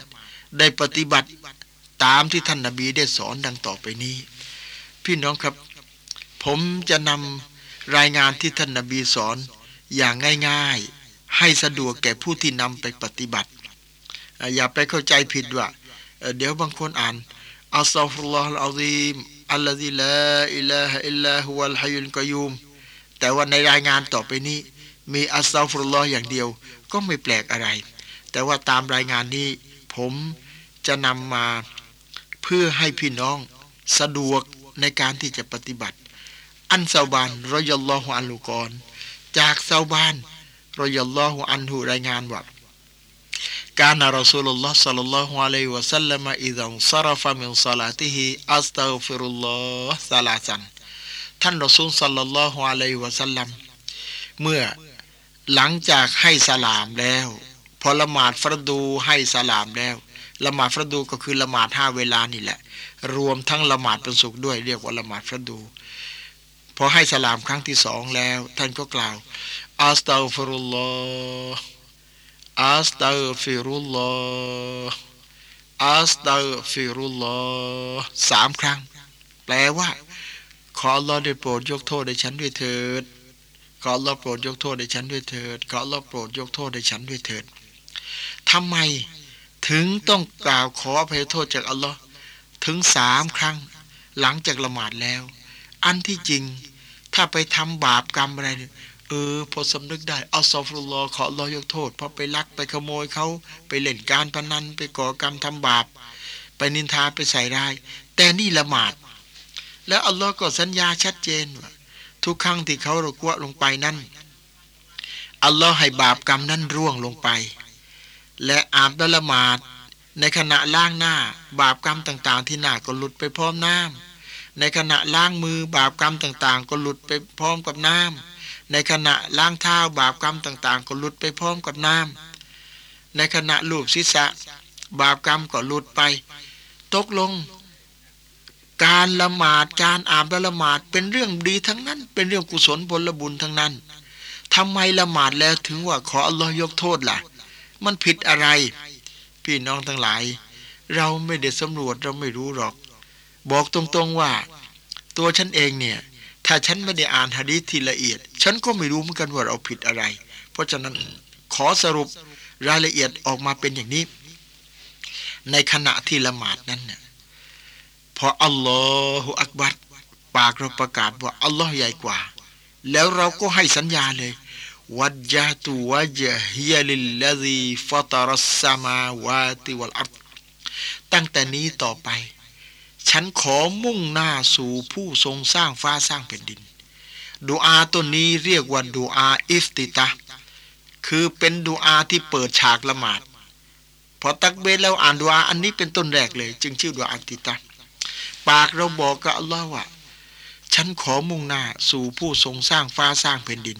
B: ได้ปฏิบัติตามที่ท่านนบีได้สอนดังต่อไปนี้ พี่น้องครับ ผมจะนำรายงานที่ท่านนบีสอนอย่างง่ายๆ ให้สะดวกแก่ผู้ที่นำไปปฏิบัติ อย่าไปเข้าใจผิดว่า เดี๋ยวบางคนอ่านอัลลอฮฺลลอฮฺอัลซีมอัลลอฮิลาอิลาฮอิลลาฮุวัลฮยุลกยูมแต่ว่าในรายงานต่อไปนี้ มีอัลลอฮฺลลอฮฺอย่างเดียวก็ไม่แปลกอะไร แต่ว่าตามรายงานนี้ ผมจะนำมาเพื่อให้พี่น้องสะดวกในการที่จะปฏิบัติ อันซาบานรอยัลลอฮุอัลลุกรจากซาบาน รอยัลลอฮุอันหูรายงานว่าการนารสูลุลลอฮ์สัลลัลลอฮุอะลัยวะสัลลัมอิดันซารฟะมินศอลาติฮิอัสตัฆฟิรุลลอฮ์ซาลาซันท่านรอซูลสัลลัลลอฮุอะลัยวะสัลลัมเมื่อหลังจากให้สลามแล้ว พอละหมาดฟรดูให้สลามแล้วละหมาดฟรดูก็คือละหมาดห้าเวลานี่แหละ รวมทั้งละหมาดเป็นสุขด้วย เรียกว่าละหมาดฟรดูพอให้สลามครั้งที่สองแล้ว ท่านก็กล่าว อัสตัฆฟิรุลลอฮ์อัสตัฆฟิรุลลอฮ์อัสตัฆฟิรุลลอฮ์สามครั้ง แปลว่า ขอรอได้โปรดยกโทษให้ฉันด้วยเถิด ขอราโปรดยกโทษให้ฉันด้วยเถิด ขอราโปรดยกโทษให้ฉันด้วยเถิดทำไมถึงต้องกล่าวขออภัยโทษจากอัลลอฮ์ถึงสามครั้ง หลังจากละหมาดแล้ว อันที่จริง ถ้าไปทำบาปกรรมอะไรเนี่ย เออ พอสำนึกได้อัลซอฟุลลอขอรอยกโทษ เพราะไปลักไปขโมยเขาไปเล่นการพนันไปก่อกรรมทำบาป ไปนินทาไปใส่ร้าย แต่นี่ละหมาด แล้วอัลลอฮ์ก็สัญญาชัดเจนว่าทุกครั้งที่เขารกวะลงไปนั้นอัลลอฮ์ให้บาปกรรมนั้นร่วงลงไป และอาบละหมาด ในขณะล้างหน้า บาปกรรมต่างๆ ที่หน้าก็หลุดไปพร้อมน้ำในขณะล้างมือบาปกรรมต่างๆ ก็หลุดไปพร้อมกับน้ำ ในขณะล้างเท้าบาปกรรมต่าง ๆ ก็หลุดไปพร้อมกับน้ำในขณะลูบศีรษะ บาปกรรมก็หลุดไป ตกลง การละหมาดการอาบละหมาดเป็นเรื่องดีทั้งนั้น เป็นเรื่องกุศลผลบุญทั้งนั้นทำไมละหมาดแล้วถึงว่าขออัลลอฮ์ยกโทษล่ะ มันผิดอะไร พี่น้องทั้งหลาย เราไม่ได้สำรวจเราไม่รู้หรอก บอกตรงๆว่า ตัวฉันเองเนี่ย ถ้าฉันไม่ได้อ่านฮะดีษทีละเอียด ฉันก็ไม่รู้เหมือนกันว่าเราผิดอะไร เพราะฉะนั้นขอสรุปรายละเอียดออกมาเป็นอย่างนี้ ในขณะที่ละหมาดนั้นเนี่ยพออัลลอฮฺอักบัดปากเราประกาศว่าอัลลอฮ์ใหญ่กว่า แล้วเราก็ให้สัญญาเลยวัจจตุวัจฮิยลิลลซีฟัตรัสสมาวาติวัลอัรตั้งแต่นี้ต่อไป ฉันขอมุ่งหน้าสู่ผู้ทรงสร้างฟ้าสร้างแผ่นดินดูอาตัวนี้เรียกว่าดูอาอิฟติตาคือเป็นดูอาที่เปิดฉากละหมาด พอตักเบสแล้วอ่านดูอาอันนี้เป็นต้นแรกเลย จึงชื่อดูอาอิฟติตาปากเราบอกกับอัลลอฮ์ว่า ฉันขอมุ่งหน้าสู่ผู้ทรงสร้างฟ้าสร้างแผ่นดิน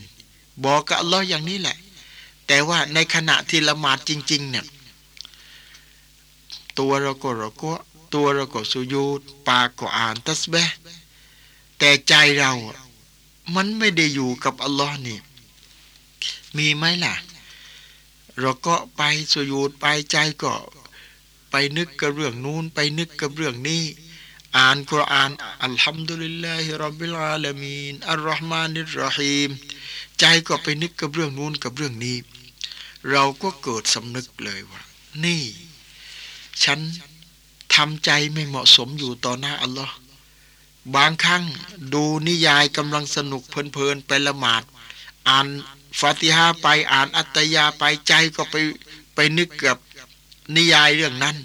B: บอกกับอัลลอฮ์อย่างนี้แหละ แต่ว่าในขณะที่ละหมาดจริง ๆ เนี่ย ตัวเราก็เราก็ ตัวเราก็สุยูดปากก็อ่านตัสเบะแต่ใจเรา มันไม่ได้อยู่กับอัลลอฮ์นี่ มีไหมล่ะ เราก็ไปสุยูดไปใจก็ไปนึกกับเรื่องนู้นไปนึกกับเรื่องนี้ อ่านคุรานอัลฮัมดุลิลลาฮิรับบิลอาลามีนอัลรอฮ์มานิรรฮีมใจก็ไปนึกกับเรื่องนู้นกับเรื่องนี้ เราก็เกิดสำนึกเลยว่า นี่ ฉัน ทำใจไม่เหมาะสมอยู่ต่อหน้าอัลลอฮ์บางครั้งดูนิยายกำลังสนุกเพลินๆไปละหมาด อ่านฟาติฮาไปอ่านอัตยาไปใจก็ไปไปนึกกับนิยายเรื่องนั้น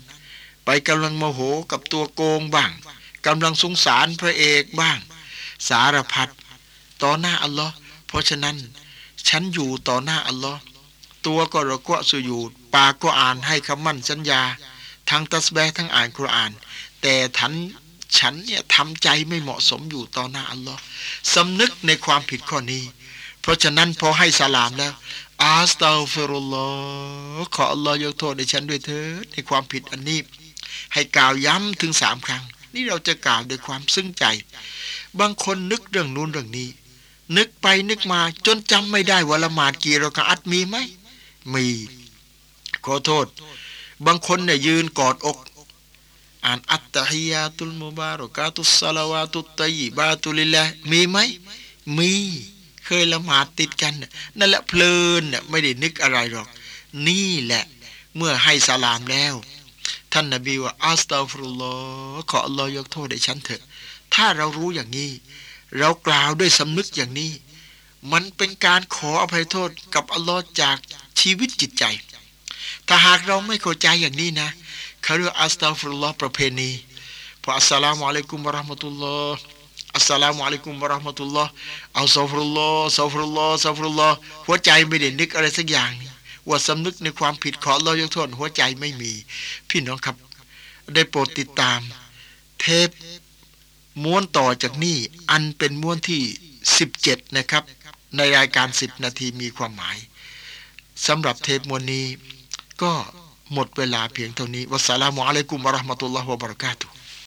B: ไปกำลังโมโหกับตัวโกงบ้างกำลังสงสารพระเอกบ้าง สารพัดต่อหน้าอัลลอฮ์เพราะฉะนั้น ฉันอยู่ต่อหน้าอัลลอฮ์ตัวก็ระกวะสุยูดปากก็อ่านให้คำมั่นสัญญา ทั้งตัสแบทั้งอ่านคุราน แต่ทันฉันเนี่ยทำใจไม่เหมาะสมอยู่ต่อหน้าอัลลอฮ์สำนึกในความผิดข้อนี้ เพราะฉะนั้นพอให้สลามแล้วอาสตาฟิรุลลอฮ์ขออัลลอฮ์ยกโทษในฉันด้วยเถิดในความผิดอันนี้ ให้กล่าวย้ำถึงสามครั้ง นี่เราจะกล่าวด้วยความซึ้งใจ บางคนนึกเรื่องนู้นเรื่องนี้ นึกไปนึกมาจนจำไม่ได้ว่าละหมาดกี่รากอัดมีไหมมี ขอโทษ บางคนเนี่ยยืนกอดอก อ่านอัตตฮิยาตุลมุบารอกาตุสลาวาตุตัยบาตุลิละมีไหมมีเคยละหมาดติดกัน นั่นแหละเพลินน่ะไม่ได้นึกอะไรหรอก นี่แหละ เมื่อให้สลามแล้ว ท่านนบีว่าأستغفر اللهขออัลลอฮ์ยกโทษให้ฉันเถอะ ถ้าเรารู้อย่างนี้ เรากล่าวด้วยสำนึกอย่างนี้ มันเป็นการขออภัยโทษกับอัลลอฮ์จากชีวิตจิตใจ ถ้าหากเราไม่เข้าใจอย่างนี้นะเขาเรียกأستغفر اللهประเพณีพอالسلام عليكم ورحمة الله السلام عليكم ورحمة الله أستغفر الله ซอฟุลลอฮ์ซอฟุลลอฮ์หัวใจไม่ได้นึกอะไรสักอย่างนี่ว่าสำนึกในความผิดขอเรายกโทษหัวใจไม่มี พี่น้องครับ ได้โปรดติดตาม เทปม้วนต่อจากนี้อันเป็นม้วนที่ 17 นะครับ ในรายการ 10 นาทีมีความหมายสำหรับเทปม้วนนี้ ก็หมดเวลาเพียงเท่านี้วัสสลามุอะลัยกุมวะราะห์มะตุลลอฮ์วะบะเราะกาตุฮ์